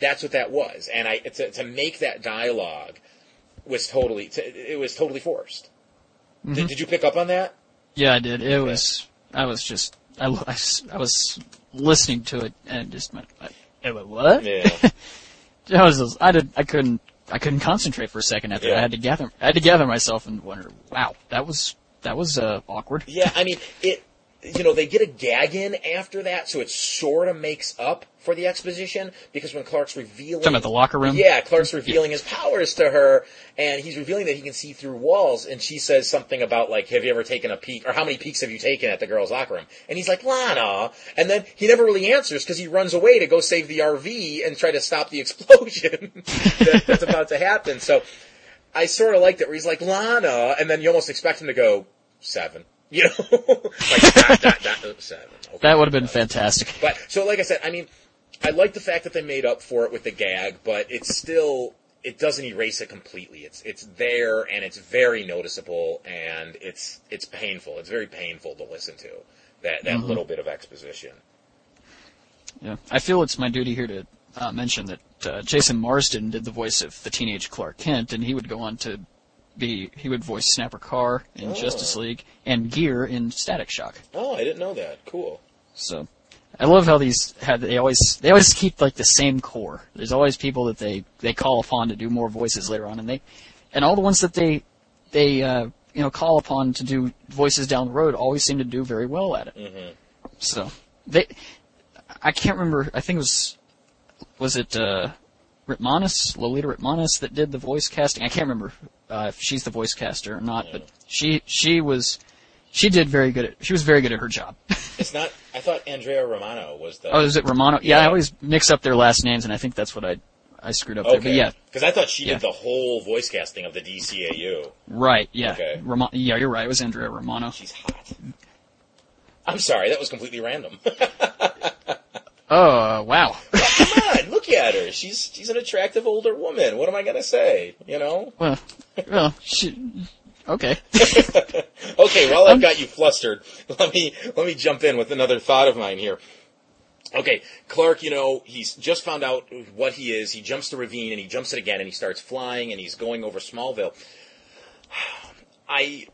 That's what that was. And I, to, to make that dialogue was totally, it was totally forced. Did, did you pick up on that? Yeah, I did. It was. I was just. I. I was listening to it and just went. I, I went, what? Yeah. I was. just- I did. I couldn't. I couldn't concentrate for a second after. Yeah. I had to gather. I had to gather myself and wonder. Wow, that was that was uh, awkward. Yeah, I mean, it, you know, they get a gag in after that, so it sort of makes up for the exposition, because when Clark's revealing... Talking about the locker room. Yeah, Clark's revealing his powers to her, and he's revealing that he can see through walls, and she says something about, like, have you ever taken a peek, or how many peeks have you taken at the girls' locker room? And he's like, Lana! And then he never really answers, because he runs away to go save the RV and try to stop the explosion that, that's about to happen. So, I sort of liked it, where he's like, Lana, and then you almost expect him to go, seven. You know? like, seven. Okay. That would have been fantastic. But so, like I said, I mean, I like the fact that they made up for it with the gag, but it's still it doesn't erase it completely. It's it's there and it's very noticeable and it's it's painful. It's very painful to listen to that that little bit of exposition. Yeah, I feel it's my duty here to uh, mention that uh, Jason Marsden did the voice of the teenage Clark Kent, and he would go on to be he would voice Snapper Carr in Oh. Justice League and Gear in Static Shock. Oh, I didn't know that. Cool. So I love how these had they always they always keep like the same core. There's always people that they they call upon to do more voices later on, and they and all the ones that they they uh, you know call upon to do voices down the road always seem to do very well at it. Mhm. So they I can't remember. I think it was was it uh, Ritmanis Lolita Ritmanis that did the voice casting. I can't remember uh, if she's the voice caster or not, but she she was. She did very good at. She was very good at her job. It's not. I thought Andrea Romano was the. Oh, is it Romano? Yeah, Yeah. I always mix up their last names, and I think that's what I I screwed up there. But yeah, Because I thought she Yeah. did the whole voice casting of the DCAU. right. Yeah, Okay. Romo- yeah, you're right. It was Andrea Romano. She's hot. I'm sorry, that was completely random. Oh wow. Come on, look at her. She's she's an attractive older woman. What am I gonna say? You know? well, well, she. Okay. Okay, well I've um, got you flustered. Let me let me jump in with another thought of mine here. Okay, Clark, you know, he's just found out what he is. He jumps the ravine and he jumps it again and he starts flying and he's going over Smallville. I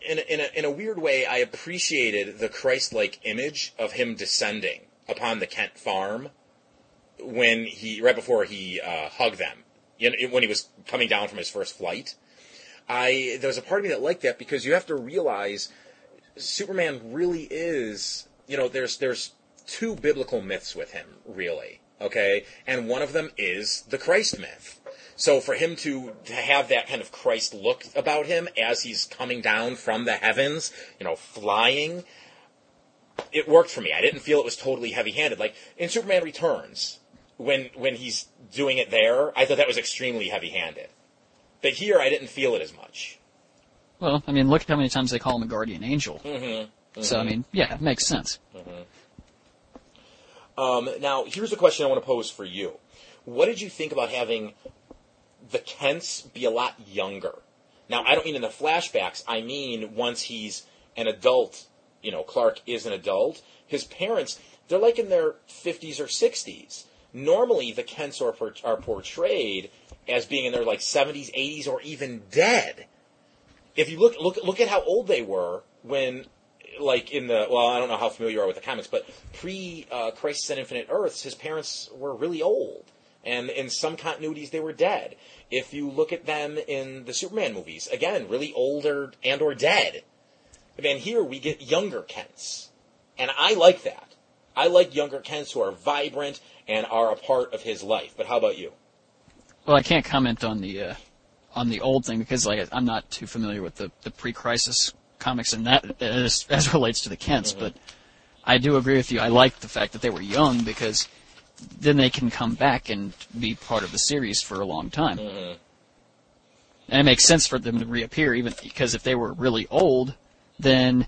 in a, in a, in a weird way, I appreciated the Christ-like image of him descending upon the Kent farm when he right before he uh, hugged them. You know, when he was coming down from his first flight. I there was a part of me that liked that because you have to realize Superman really is, you know, there's there's two biblical myths with him, really. Okay? And one of them is the Christ myth. So for him to, to have that kind of Christ look about him as he's coming down from the heavens, you know, flying, it worked for me. I didn't feel it was totally heavy-handed. Like in Superman Returns, when when he's doing it there, I thought that was extremely heavy-handed. But here, I didn't feel it as much. Well, I mean, look at how many times they call him a guardian angel. Mm-hmm. So I mean, yeah, it makes sense. Um, now, here's a question I want to pose for you. What did you think about having the Kents be a lot younger? Now, I don't mean in the flashbacks. I mean once he's an adult. You know, Clark is an adult. His parents, they're like in their 50s or 60s. Normally, the Kents are, are portrayed as being in their like 70s, 80s, or even dead. If you look look look at how old they were when like in the well, I don't know how familiar you are with the comics, but pre uh, Crisis on Infinite Earths, his parents were really old, and in some continuities they were dead. If you look at them in the Superman movies, again, really older and or dead. And here we get younger Kents. And I like that. I like younger Kents who are vibrant and are a part of his life. But how about you? Well, I can't comment on the uh, on the old thing because like I'm not too familiar with the, the pre-crisis comics and that as, as relates to the Kents, but I do agree with you. I like the fact that they were young because then they can come back and be part of the series for a long time. And it makes sense for them to reappear, even because if they were really old, then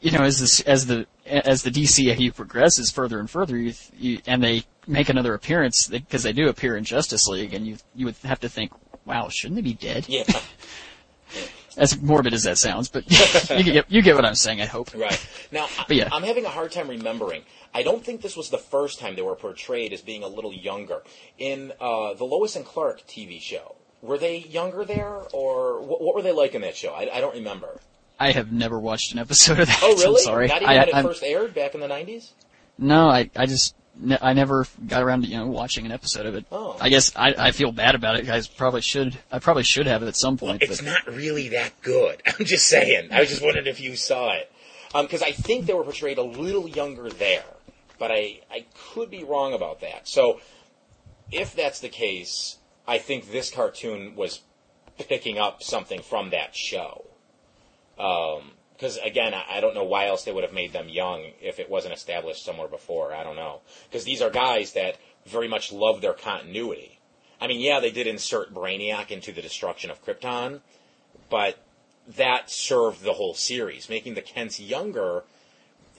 you know, as this as the as the DCAU progresses further and further, you, you, and they make another appearance because they do appear in Justice League, and you you would have to think, wow, shouldn't they be dead? Yeah. As morbid as that sounds, but you get you get what I'm saying. I hope. Right. Now, But yeah. I, am having a hard time remembering. I don't think this was the first time they were portrayed as being a little younger. In uh, the Lois and Clark TV show, were they younger there, or what, what were they like in that show? I, I don't remember. I have never watched an episode of that. Oh, really? I'm sorry. Not even I, when it I'm- first aired back in the 90s? No, I I just I never got around to you know watching an episode of it. Oh. I guess I I feel bad about it. I probably should I probably should have it at some point. Well, It's but not really that good. I'm just saying. I was just wondering if you saw it. Um, because I think they were portrayed a little younger there. But I, I could be wrong about that. So, if that's the case, I think this cartoon was picking up something from that show. Because, again, I, I don't know why else they would have made them young if it wasn't established somewhere before. I don't know. Because these are guys that very much love their continuity. I mean, yeah, they did insert Brainiac into the destruction of Krypton, but that served the whole series. Making the Kents younger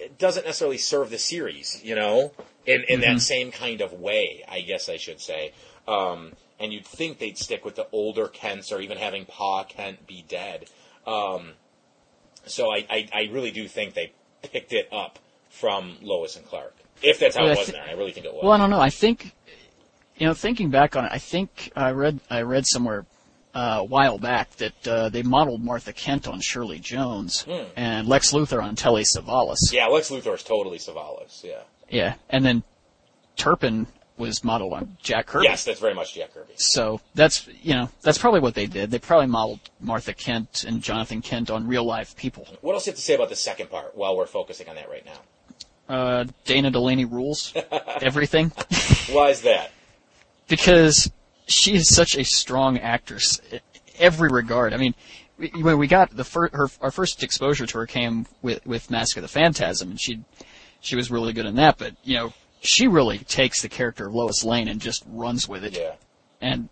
it doesn't necessarily serve the series, you know, in in that same kind of way. I guess I should say. Um, and you'd think they'd stick with the older Kents, or even having Pa Kent be dead. Um, so I, I, I really do think they picked it up from Lois and Clark. If that's how Well, it I was thi- there, I really think it was. well, I don't know. I think you know thinking back on it, I think I read I read somewhere uh, a while back that uh, they modeled Martha Kent on Shirley Jones and Lex Luthor on Telly Savalas. yeah, Lex Luthor is totally Savalas. Yeah. Yeah, and then Turpin was modeled on Jack Kirby. Yes, that's very much Jack Kirby. So that's you know that's probably what they did. They probably modeled Martha Kent and Jonathan Kent on real life people. What else do you have to say about the second part while we're focusing on that right now? Uh, Dana Delany rules everything Why is that? because she is such a strong actress in every regard. I mean, when we got the fir- her our first exposure to her came with with Mask of the Phantasm, and she she was really good in that. But you know, she really takes the character of Lois Lane and just runs with it. Yeah. and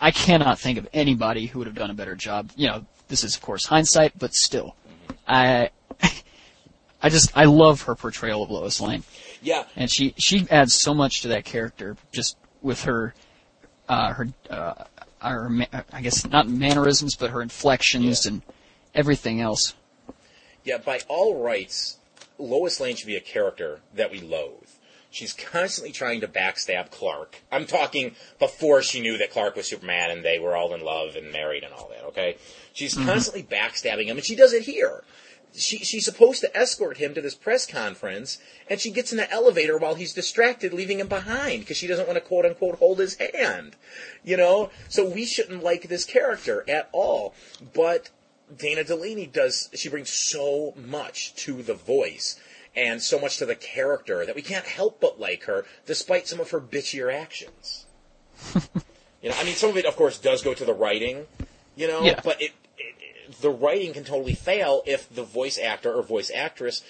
I cannot think of anybody who would have done a better job. You know, this is of course hindsight, but still, I, I just I love her portrayal of Lois Lane, Yeah. and she she adds so much to that character just with her, uh, her, uh, her I guess not mannerisms, but her inflections Yeah. and everything else. Yeah, by all rights, Lois Lane should be a character that we loathe. She's constantly trying to backstab Clark. I'm talking before she knew that Clark was Superman and they were all in love and married and all that, okay? She's mm-hmm. constantly backstabbing him, and she does it here. She, she's supposed to escort him to this press conference, and she gets in the elevator while he's distracted, leaving him behind because she doesn't want to quote unquote hold his hand. You know? So we shouldn't like this character at all. But Dana Delany does, she brings so much to the voice and so much to the character that we can't help but like her despite some of her bitchier actions. you know, I mean, some of it, of course, does go to the writing, you know, Yeah. but it, it, the writing can totally fail if the voice actor or voice actress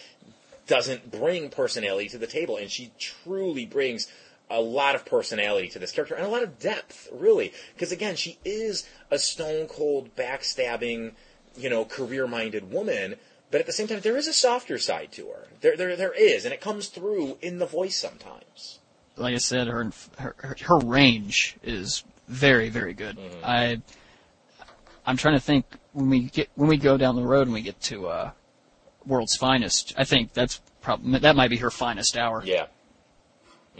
doesn't bring personality to the table. And she truly brings a lot of personality to this character and a lot of depth, really. Because again, she is a stone cold, backstabbing, you know, career minded woman. But at the same time, there is a softer side to her. There, there, there is, and it comes through in the voice sometimes. like I said, her her her- range is very very good. Mm-hmm. I I'm trying to think when we get when we go down the road and we get to uh, World's Finest. I think that's probably that might be her finest hour. Yeah,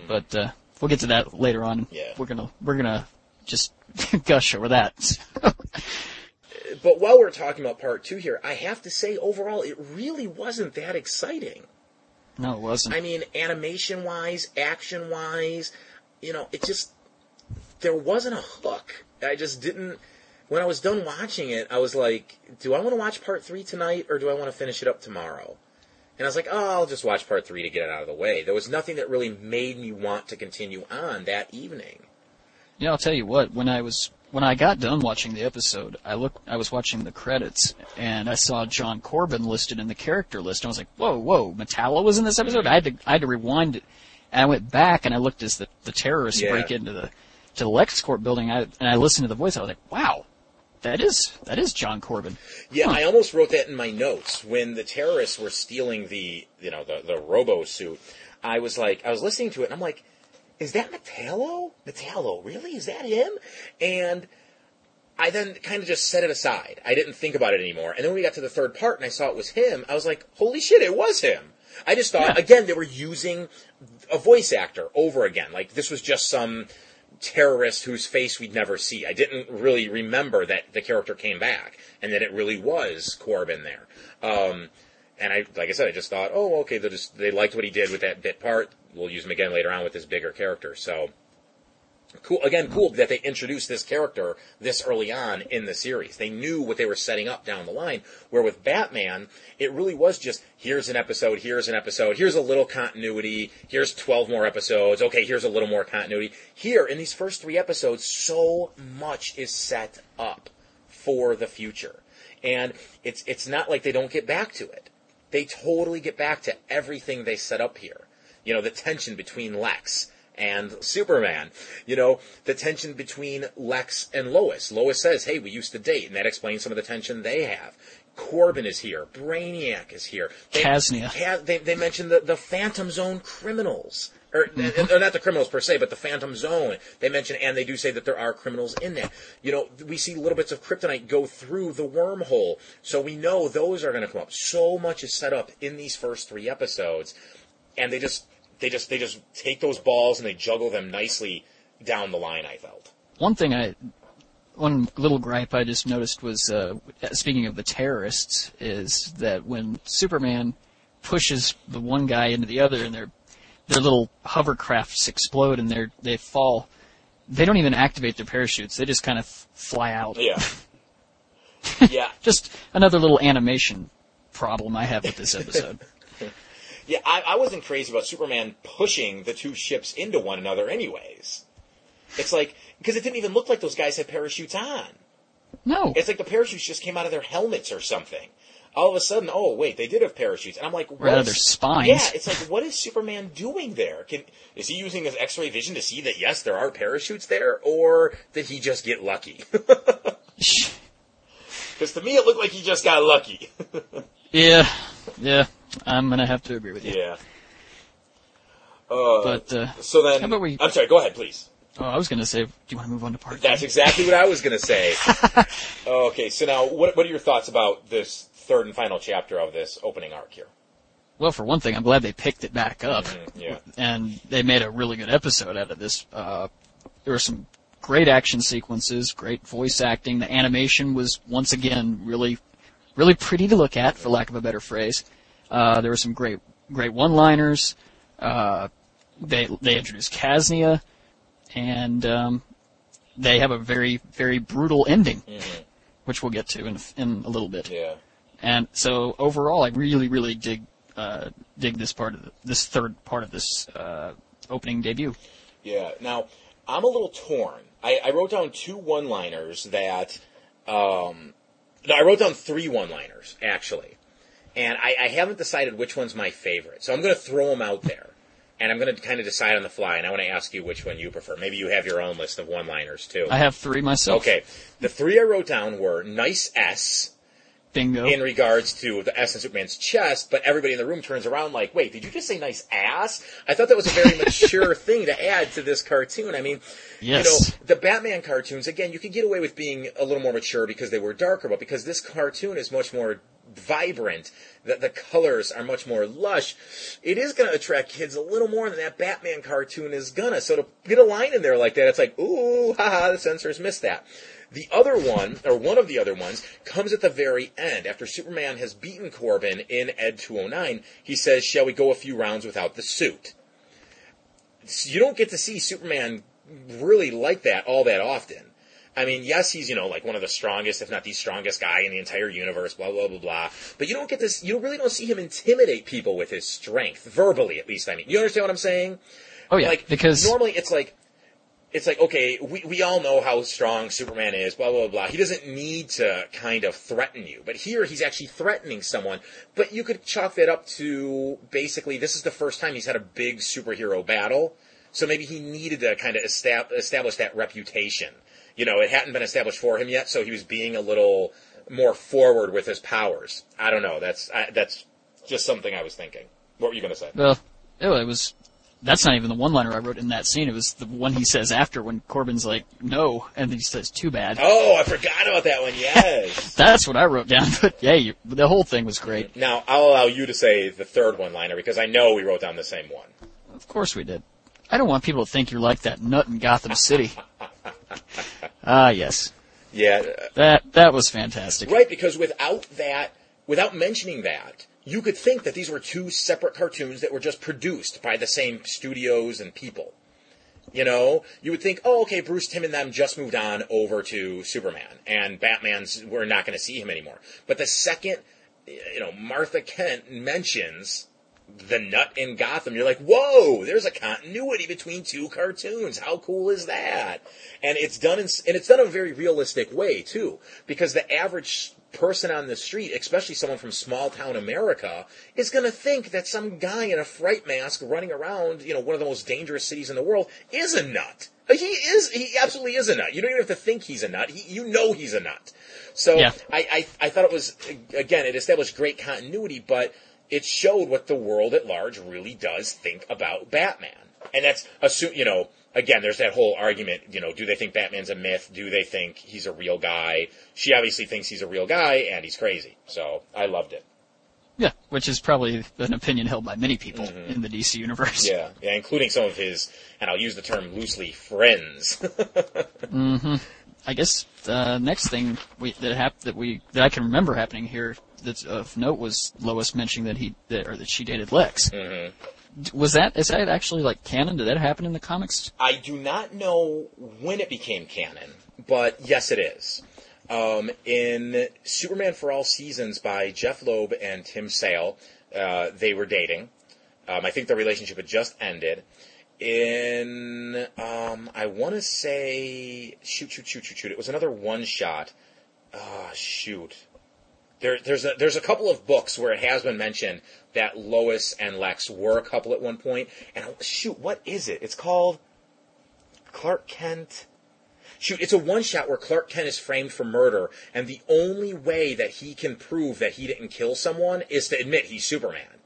But uh, we'll get to that later on. Yeah. we're gonna we're gonna just gush over that. but while we're talking about part two here, I have to say, overall, it really wasn't that exciting. no, it wasn't. I mean, animation wise, action wise, you know, it just there wasn't a hook. I just didn't. when I was done watching it, I was like, do I want to watch part three tonight or do I want to finish it up tomorrow? And I was like, oh, I'll just watch part three to get it out of the way. There was nothing that really made me want to continue on that evening. Yeah, I'll tell you what. When I was when I got done watching the episode, I looked. I was watching the credits, and I saw John Corbin listed in the character list. And I was like, "Whoa, whoa! Metallo was in this episode." I had to. I had to rewind it, and I went back and I looked as the the terrorists Yeah. break into the to the LexCorp building. I, and I listened to the voice. I was like, "Wow, that is that is John Corbin." Yeah, Huh. I almost wrote that in my notes when the terrorists were stealing the, you know, the the robo suit. I was like, I was listening to it, and I'm like, is that Metallo? Metallo, really? Is that him? And I then kind of just set it aside. I didn't think about it anymore. And then when we got to the third part and I saw it was him, I was like, holy shit, it was him. I just thought, Yeah. again, they were using a voice actor over again. Like this was just some terrorist whose face we'd never see. I didn't really remember that the character came back and that it really was Corbin there. Um, and I, like I said, I just thought, oh, okay, they just they liked what he did with that bit part. We'll use him again later on with this bigger character. So cool. Again, cool that they introduced this character this early on in the series. They knew what they were setting up down the line. Where with Batman, it really was just here's an episode, here's an episode, here's a little continuity, here's twelve more episodes. Okay, here's a little more continuity. Here in these first three episodes, so much is set up for the future. And it's it's not like they don't get back to it. They totally get back to everything they set up here. You know, the tension between Lex and Superman. You know, the tension between Lex and Lois. Lois says, "Hey, we used to date," and that explains some of the tension they have. Corbin is here. Brainiac is here. They, Kasnia. Ca- they, they mentioned the, the Phantom Zone criminals. Or, or not the criminals per se, but the Phantom Zone. They mention, and they do say that there are criminals in that. You know, we see little bits of kryptonite go through the wormhole, so we know those are going to come up. So much is set up in these first three episodes, and they just, they just, they just take those balls and they juggle them nicely down the line. I felt. One thing I, one little gripe I just noticed was, uh, speaking of the terrorists, is that when Superman pushes the one guy into the other and their their little hovercrafts explode and they they fall, they don't even activate their parachutes. They just kind of fly out. Yeah. yeah. Just another little animation problem I have with this episode. Yeah, I, I wasn't crazy about Superman pushing the two ships into one another, anyways. It's like because it didn't even look like those guys had parachutes on. no, It's like the parachutes just came out of their helmets or something. All of a sudden, oh wait, they did have parachutes, and I'm like, what is- their spines. Yeah, it's like, what is Superman doing there? Can is he using his X-ray vision to see that yes, there are parachutes there, or did he just get lucky? Because to me, it looked like he just got lucky. yeah, yeah, I'm gonna have to agree with you. yeah. Uh, But uh, so then, how about we- I'm sorry. Go ahead, please. oh, I was gonna say, do you want to move on to part? That's exactly what I was going to say. okay, so now what, what are your thoughts about this third and final chapter of this opening arc here? Well, for one thing, I'm glad they picked it back up, Mm-hmm, yeah. and they made a really good episode out of this. Uh, there were some great action sequences, great voice acting. The animation was once again really, really pretty to look at, for lack of a better phrase. Uh, there were some great, great one-liners. Uh, they they introduced Kasnia, and um, they have a very, very brutal ending, which we'll get to in in a little bit. Mm-hmm. Yeah. And so overall, I really, really dig uh, dig this part of the, this third part of this uh, opening debut. Yeah. Now, I'm a little torn. I, I wrote down two one-liners that. Um, no, I wrote down three one-liners actually, and I, I haven't decided which one's my favorite. So I'm going to throw them out there, and I'm going to kind of decide on the fly. And I want to ask you which one you prefer. Maybe you have your own list of one-liners too. I have three myself. Okay. The three I wrote down were nice S Bingo. in regards to the S in Superman's chest, but everybody in the room turns around like, wait, did you just say nice ass? I thought that was a very mature thing to add to this cartoon. I mean, Yes. you know, the Batman cartoons, again, you could get away with being a little more mature because they were darker, but because this cartoon is much more vibrant, that the colors are much more lush, it is going to attract kids a little more than that Batman cartoon is gonna. So to get a line in there like that, it's like, ooh, haha, the censors missed that. The other one, or one of the other ones, comes at the very end. After Superman has beaten Corbin in Ed 209, he says, Shall we go a few rounds without the suit? You don't get to see Superman really like that all that often. I mean, yes, he's, you know, like one of the strongest, if not the strongest guy in the entire universe, blah, blah, blah, blah. But you don't get this, you really don't see him intimidate people with his strength, verbally at least, I mean. You understand what I'm saying? Oh yeah, like, because normally it's like, it's like, okay, we, we all know how strong Superman is, blah, blah, blah. He doesn't need to kind of threaten you. But here he's actually threatening someone. But you could chalk that up to basically this is the first time he's had a big superhero battle. So maybe he needed to kind of estab- establish that reputation. You know, it hadn't been established for him yet, so he was being a little more forward with his powers. I don't know. That's I, that's just something I was thinking. What were you going to say? well, it, it was. That's not even the one-liner I wrote in that scene. It was the one he says after when Corbin's like, "No," and then he says, "Too bad." Oh, I forgot about that one. Yes. That's what I wrote down. But yeah, you, the whole thing was great. now I'll allow you to say the third one-liner because I know we wrote down the same one. Of course we did. I don't want people to think you're like that nut in Gotham City. Ah, yes. Yeah, That that was fantastic. Right, because without that, without mentioning that, you could think that these were two separate cartoons that were just produced by the same studios and people. You know, you would think, oh, okay, Bruce Timm and them just moved on over to Superman, and Batman's we're not going to see him anymore. But the second, you know, Martha Kent mentions the nut in Gotham, you're like, whoa, there's a continuity between two cartoons. How cool is that? And it's done in, and it's done in a very realistic way too, because the average person on the street, especially someone from small town America, is going to think that some guy in a fright mask running around, you know, one of the most dangerous cities in the world is a nut. He is, he absolutely is a nut. You don't even have to think he's a nut. He, you know he's a nut. So Yeah. I, I, I thought it was, again, it established great continuity, but it showed what the world at large really does think about Batman. And that's assume, you know, again, there's that whole argument, you know, do they think Batman's a myth? Do they think he's a real guy? She obviously thinks he's a real guy and he's crazy. So I loved it. Yeah, which is probably an opinion held by many people in the DC universe. Mm-hmm. Yeah, yeah, including some of his, and I'll use the term loosely, friends. I guess the next thing we, that hap- that we that I can remember happening here that's of note was Lois mentioning that he that, or that she dated Lex. Mhm. Was that is that actually like canon? Did that happen in the comics? I do not know when it became canon, but yes, it is. Um, in Superman for All Seasons by Jeph Loeb and Tim Sale, uh, they were dating. Um, I think their relationship had just ended. In, um, I want to say, shoot, shoot, shoot, shoot, shoot. It was another one shot. Ah, shoot. There, there's a there's a couple of books where it has been mentioned that Lois and Lex were a couple at one point. And shoot, what is it? It's called Clark Kent. Shoot, it's a one shot where Clark Kent is framed for murder, and the only way that he can prove that he didn't kill someone is to admit he's Superman.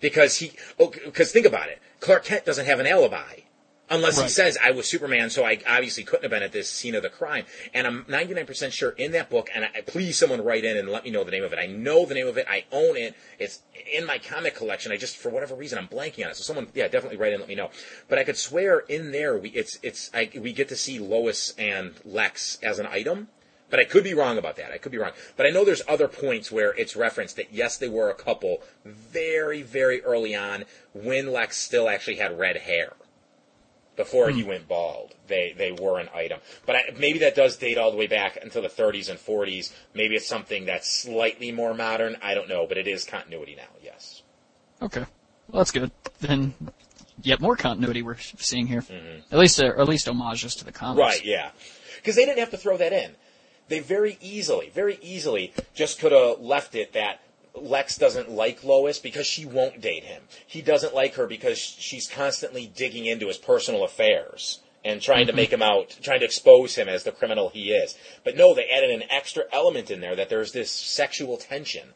Because he, oh, because think about it, Clark Kent doesn't have an alibi. Unless he says I was Superman, so I obviously couldn't have been at this scene of the crime. And I'm 99% sure in that book, and I, please someone write in and let me know the name of it. I know the name of it. I own it. It's in my comic collection. I just, for whatever reason, I'm blanking on it. So someone, yeah, definitely write in and let me know. But I could swear in there, we, it's, it's, I, we get to see Lois and Lex as an item. But I could be wrong about that. I could be wrong. But I know there's other points where it's referenced that yes, they were a couple very, very early on when Lex still actually had red hair before he went bald. They they were an item, but I, maybe that does date all the way back until the 30s and 40s. Maybe it's something that's slightly more modern. I don't know, but it is continuity now. Yes. Okay, well that's good. Then yet more continuity we're seeing here. At least uh, or at least homages to the comics. Right. Yeah. Because they didn't have to throw that in. They very easily, very easily, just could have left it that Lex doesn't like Lois because she won't date him. He doesn't like her because she's constantly digging into his personal affairs and trying to mm-hmm. make him out, trying to expose him as the criminal he is. But no, they added an extra element in there that there's this sexual tension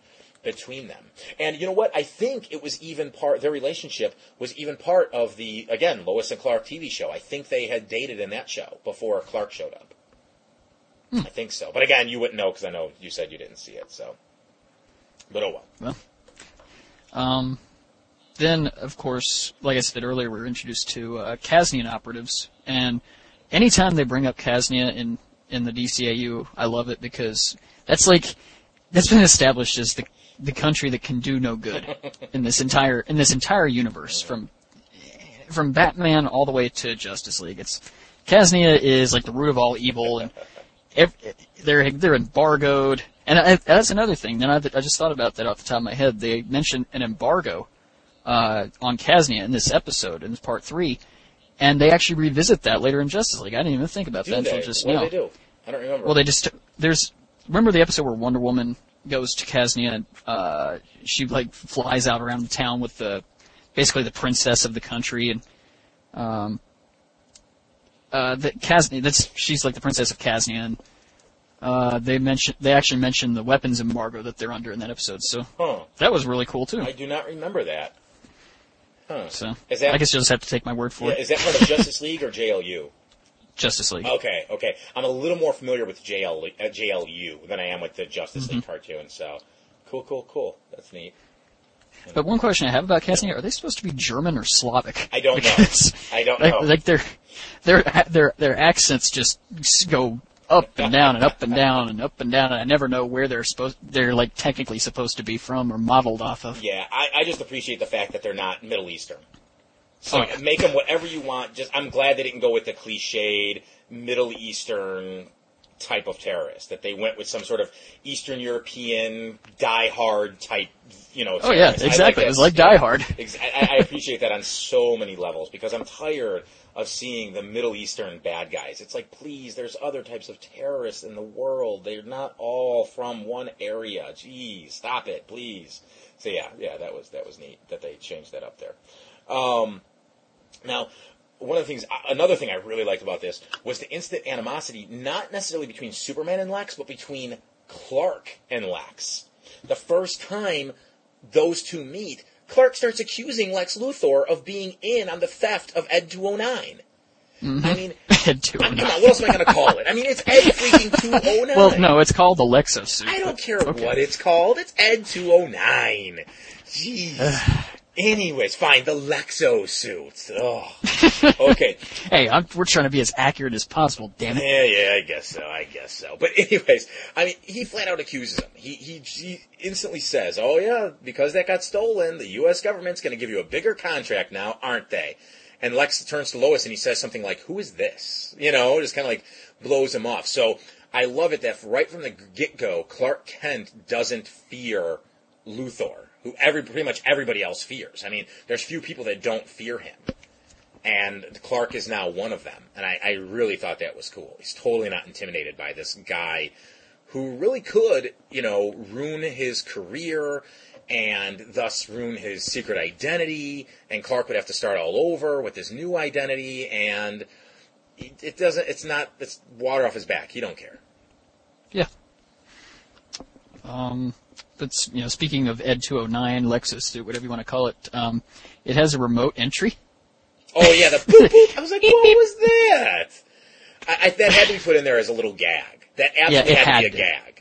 between them. And you know what? I think it was even part, their relationship was even part of the, again, Lois and Clark TV show. I think they had dated in that show before Clark showed up. Hmm. I think so. But again, you wouldn't know because I know you said you didn't see it, so. But oh well. Um, then, of course, like I said earlier, we were introduced to uh, Kasnian operatives, and anytime they bring up Kasnia in in the DCAU, I love it because that's like that's been established as the the country that can do no good in this entire in this entire universe from from Batman all the way to Justice League. It's Kasnia is like the root of all evil, and ev they're they're embargoed, and I, that's another thing. Then I, I just thought about that off the top of my head. They mentioned an embargo uh, on Kasnia in this episode, in this part three, and they actually revisit that later in Justice League. I didn't even think about Do that they? until just what now. do they do? I don't remember. Well, they just there's remember the episode where Wonder Woman goes to Kasnia and uh, she like flies out around the town with the basically the princess of the country and um uh the Kasnia that's she's like the princess of Kasnia and uh they mention they actually mentioned the weapons embargo that they're under in that episode so huh. that was really cool too I do not remember that. Huh. so Is that- I guess you'll just have to take my word for Yeah, it is that part of Justice League or JLU? Justice League Okay, okay. I'm a little more familiar with JL, uh, JLU than I am with the Justice Mm-hmm. League cartoon. So, cool, cool, cool. That's neat. but one question I have about Kasnia are they supposed to be German or Slavic I don't know. I don't like, know. like their their their their accents just go up and down and up and down and up and down, and I never know where they're supposed they're like technically supposed to be from or modeled off of. Yeah, I, I just appreciate the fact that they're not Middle Eastern. So Oh, yeah. make them whatever you want. Just I'm glad they didn't go with the cliched Middle Eastern type of terrorist. That they went with some sort of Eastern European die-hard type. You know. Oh yeah, exactly. that. it was like. Die Hard. I, I appreciate that on so many levels because I'm tired of seeing the Middle Eastern bad guys. It's like, please, there's other types of terrorists in the world. They're not all from one area. Geez, stop it, please. So yeah, yeah, that was that was neat that they changed that up there. Um, now, one of the things, another thing I really liked about this was the instant animosity, not necessarily between Superman and Lex, but between Clark and Lex. The first time those two meet, Clark starts accusing Lex Luthor of being in on the theft of Ed 209. Mm-hmm. I mean, Ed 209. come on, what else am I going to call it? I mean, it's Ed freaking 209. Well, no, it's called the Lexo suit. I don't care okay. what it's called. It's Ed 209. Jeez. Anyways, fine. The Lexo suit. Ugh. Oh, okay. Hey, I'm, we're trying to be as accurate as possible. Damn it. Yeah, yeah, I guess so. I guess so. But anyways, I mean, he flat out accuses him. He he, he instantly says, "Oh yeah, because that got stolen, the U.S. government's going to give you a bigger contract now, aren't they?" And Lex turns to Lois and he says something like, "Who is this?" You know, just kind of like blows him off. So I love it that right from the get go, Clark Kent doesn't fear Luthor, who every pretty much everybody else fears. I mean, there's few people that don't fear him and Clark is now one of them. And I, I really thought that was cool. He's totally not intimidated by this guy who really could, you know, ruin his career and thus ruin his secret identity. And Clark would have to start all over with his new identity. And it, it doesn't, it's not, it's water off his back. He don't care. Yeah. Um, but you know, speaking of Ed 209, Lexus whatever you want to call it, um, it has a remote entry. Oh yeah, the boop boop. I was like, what was that? I, I, that had to be put in there as a little gag. That absolutely it had, had to be a to. gag.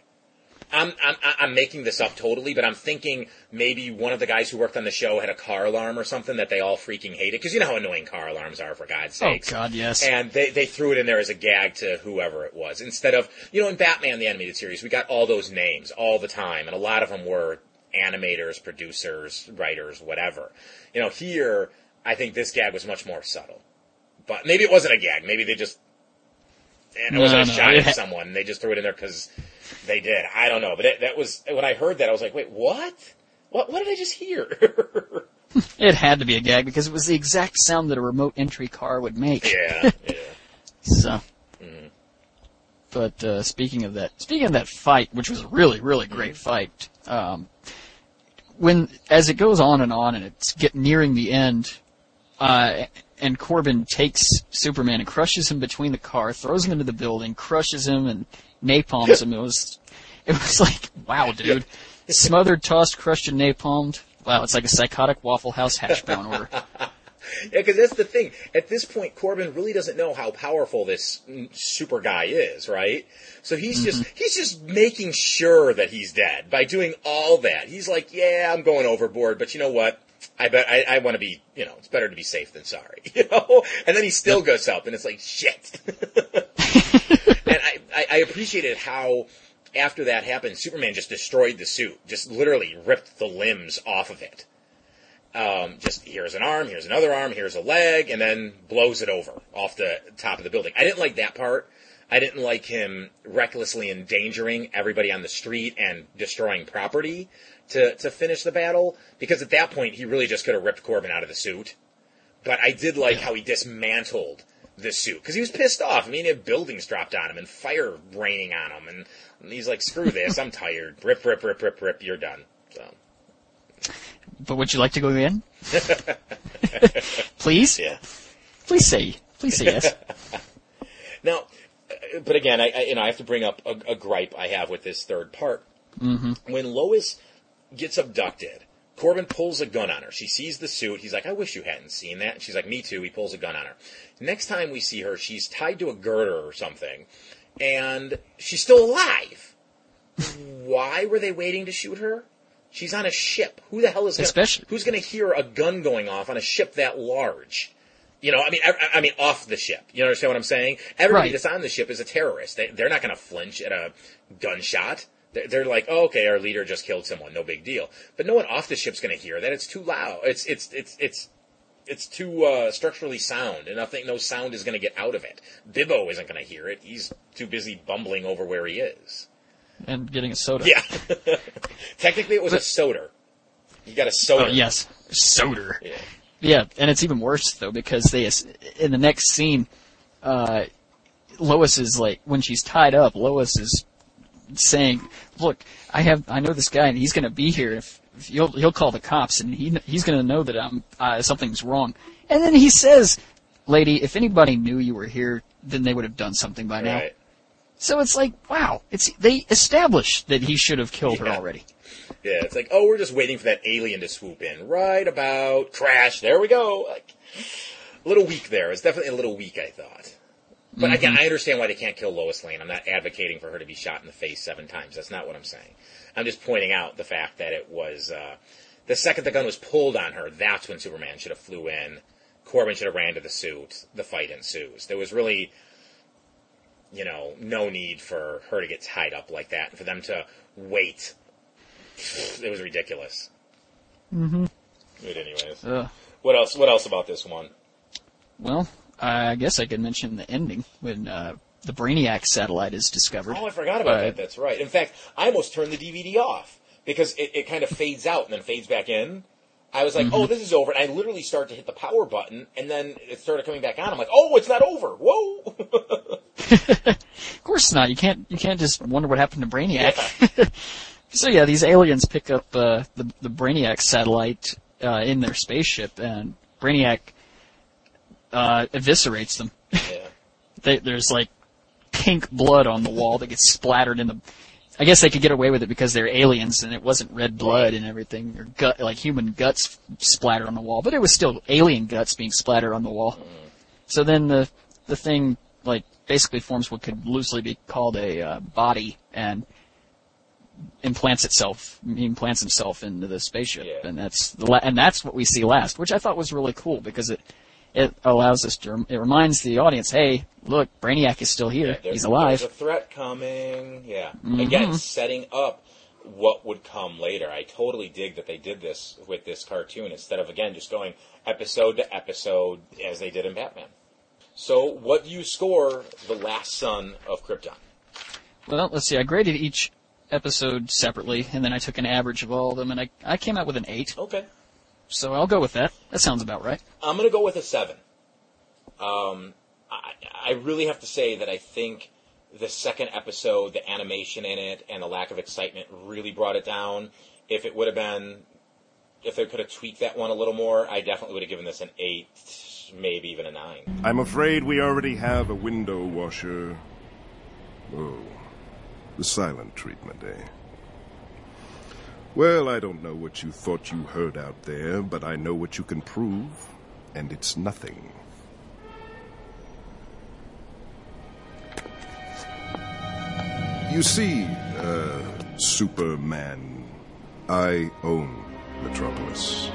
I'm, I'm I'm making this up totally, but I'm thinking maybe one of the guys who worked on the show had a car alarm or something that they all freaking hated because you know how annoying car alarms are for God's oh, sakes. Oh God, yes. And they, they threw it in there as a gag to whoever it was. Instead of, you know, in Batman, the animated series, we got all those names all the time, and a lot of them were animators, producers, writers, whatever. You know, here, I think this gag was much more subtle. But maybe it wasn't a gag. Maybe they just, and it No, wasn't a no, shot at someone. and They just threw it in there because they did. I don't know. But it, that was, when I heard that, I was like, wait, what? What, what did I just hear? It had to be a gag because it was the exact sound that a remote entry car would make. yeah, yeah. So. Mm-hmm. But uh, speaking of that, speaking of that fight, which was a really, really great fight, um, when as it goes on and on and it's get nearing the end, uh, and Corben takes Superman and crushes him between the car, throws him into the building, crushes him, and napalms him. It was, it was like, wow, dude, smothered, tossed, crushed, and napalmed. Wow, it's like a psychotic Waffle House hash brown order. Yeah, because that's the thing. At this point, Corben really doesn't know how powerful this super guy is, right? So he's just mm-hmm. he's just making sure that he's dead by doing all that. He's like, yeah, I'm going overboard, but you know what? I bet I, I want to be, you know, it's better to be safe than sorry, you know. And then he still goes up, and it's like shit. I, I appreciated how after that happened, Superman just destroyed the suit, just literally ripped the limbs off of it um, just here's an arm, here's another arm, here's a leg, and then blows it over off the top of the building. I didn't like that part. I didn't like him recklessly endangering everybody on the street and destroying property to, to finish the battle, because at that point he really just could have ripped Corben out of the suit. But I did like how he dismantled the suit, because he was pissed off. I mean, if buildings dropped on him and fire raining on him, and he's like, screw this, I'm tired. Rip, rip, rip, rip, rip, you're done. So. But would you like to go in? Please? Yeah. Please say. Please say yes. Now, uh, but again, I, I you know I have to bring up a, a gripe I have with this third part. Mm-hmm. When Lois gets abducted, Corben pulls a gun on her. She sees the suit. He's like, "I wish you hadn't seen that." And she's like, "Me too." He pulls a gun on her. Next time we see her, she's tied to a girder or something, and she's still alive. Why were they waiting to shoot her? She's on a ship. Who the hell is gonna, Especially- who's going to hear a gun going off on a ship that large? You know, I mean, I, I mean, off the ship. You understand what I'm saying? Everybody Right. that's on the ship is a terrorist. They, they're not going to flinch at a gunshot. They're, like, oh, okay, our leader just killed someone, no big deal. But no one off the ship's going to hear that. It's too loud. It's it's it's it's it's too uh, structurally sound, and nothing, no sound is going to get out of it. Bibbo isn't going to hear it. He's too busy bumbling over where he is. and getting a soda. Yeah. Technically, it was a soda. You got a soda. Oh, yes. Soda. Yeah. Yeah, and it's even worse though because they in the next scene, uh, Lois is like when she's tied up. Lois is saying, "Look, I have I know this guy and he's going to be here. If, if he'll he'll call the cops and he he's going to know that I'm uh, something's wrong." And then he says, "Lady, if anybody knew you were here, then they would have done something by now." Right. So it's like, wow, it's they established that he should have killed her already. Yeah, it's like, oh, we're just waiting for that alien to swoop in. Right about crash. There we go. Like, a little weak there. It's definitely a little weak, I thought. But again, I understand why they can't kill Lois Lane. I'm not advocating for her to be shot in the face seven times. That's not what I'm saying. I'm just pointing out the fact that it was uh, the second the gun was pulled on her. That's when Superman should have flew in. Corben should have ran to the suit. The fight ensues. There was really, you know, no need for her to get tied up like that and for them to wait it was ridiculous. Mm-hmm. But anyways, Ugh. what else? What else about this one? Well, I guess I could mention the ending when uh, the Brainiac satellite is discovered. Oh, I forgot about But- that. That's right. In fact, I almost turned the DVD off because it, it kind of fades out and then fades back in. I was like, Mm-hmm. "Oh, this is over," and I literally start to hit the power button, and then it started coming back on. I'm like, "Oh, it's not over! Whoa!" Of course not. You can't. You can't just wonder what happened to Brainiac. so yeah, these aliens pick up uh, the the Brainiac satellite uh, in their spaceship, and Brainiac uh, eviscerates them. yeah. They, there's like pink blood on the wall that gets splattered in the. I guess they could get away with it because they're aliens and it wasn't red blood and everything, or gut like human guts splattered on the wall, but it was still alien guts being splattered on the wall. So then the the thing like basically forms what could loosely be called a uh, body and implants itself implants himself into the spaceship, Yeah. and that's the la- and that's what we see last, which I thought was really cool because it it allows us to it reminds the audience, hey, look, Brainiac is still here, There- he's alive. There's a threat coming. Yeah. Mm-hmm. Again, setting up what would come later. I totally dig that they did this with this cartoon instead of again just going episode to episode as they did in Batman. So, what do you score the Last Son of Krypton? Well, let's see. I graded each episode separately, and then I took an average of all of them, and I I came out with an eight. Okay. So I'll go with that. That sounds about right. I'm going to go with a seven. Um, I, I really have to say that I think the second episode, the animation in it, and the lack of excitement really brought it down. If it would have been, if they could have tweaked that one a little more, I definitely would have given this an eight, maybe even a nine. I'm afraid we already have a window washer. Oh, the silent treatment, eh? Well, I don't know what you thought you heard out there, but I know what you can prove, and it's nothing. You see, uh, Superman, I own Metropolis.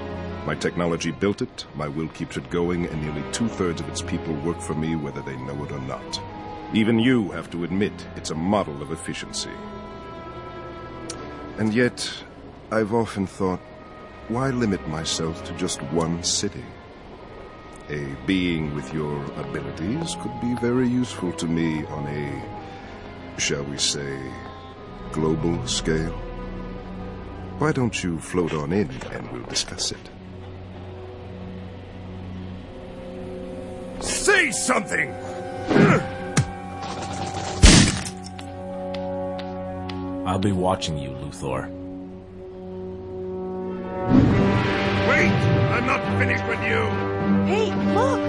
My technology built it, my will keeps it going, and nearly two thirds of its people work for me whether they know it or not. Even you have to admit it's a model of efficiency. And yet, I've often thought, why limit myself to just one city? A being with your abilities could be very useful to me on a, shall we say, global scale. Why don't you float on in and we'll discuss it? Say something! I'll be watching you, Luthor. Not finished with you! Hey, look!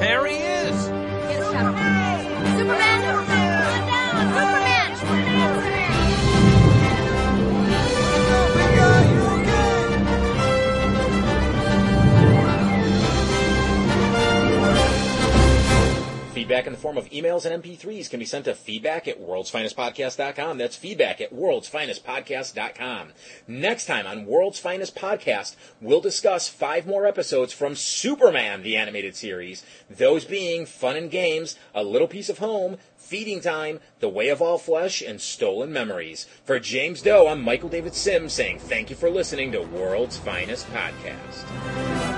There he is! Superman! Feedback in the form of emails and MP3s can be sent to feedback at worldsfinestpodcast.com. That's feedback at worldsfinestpodcast.com. Next time on World's Finest Podcast, we'll discuss five more episodes from Superman, the animated series. Those being Fun and Games, A Little Piece of Home, Feeding Time, The Way of All Flesh, and Stolen Memories. For James Doe, I'm Michael David Sims saying thank you for listening to World's Finest Podcast.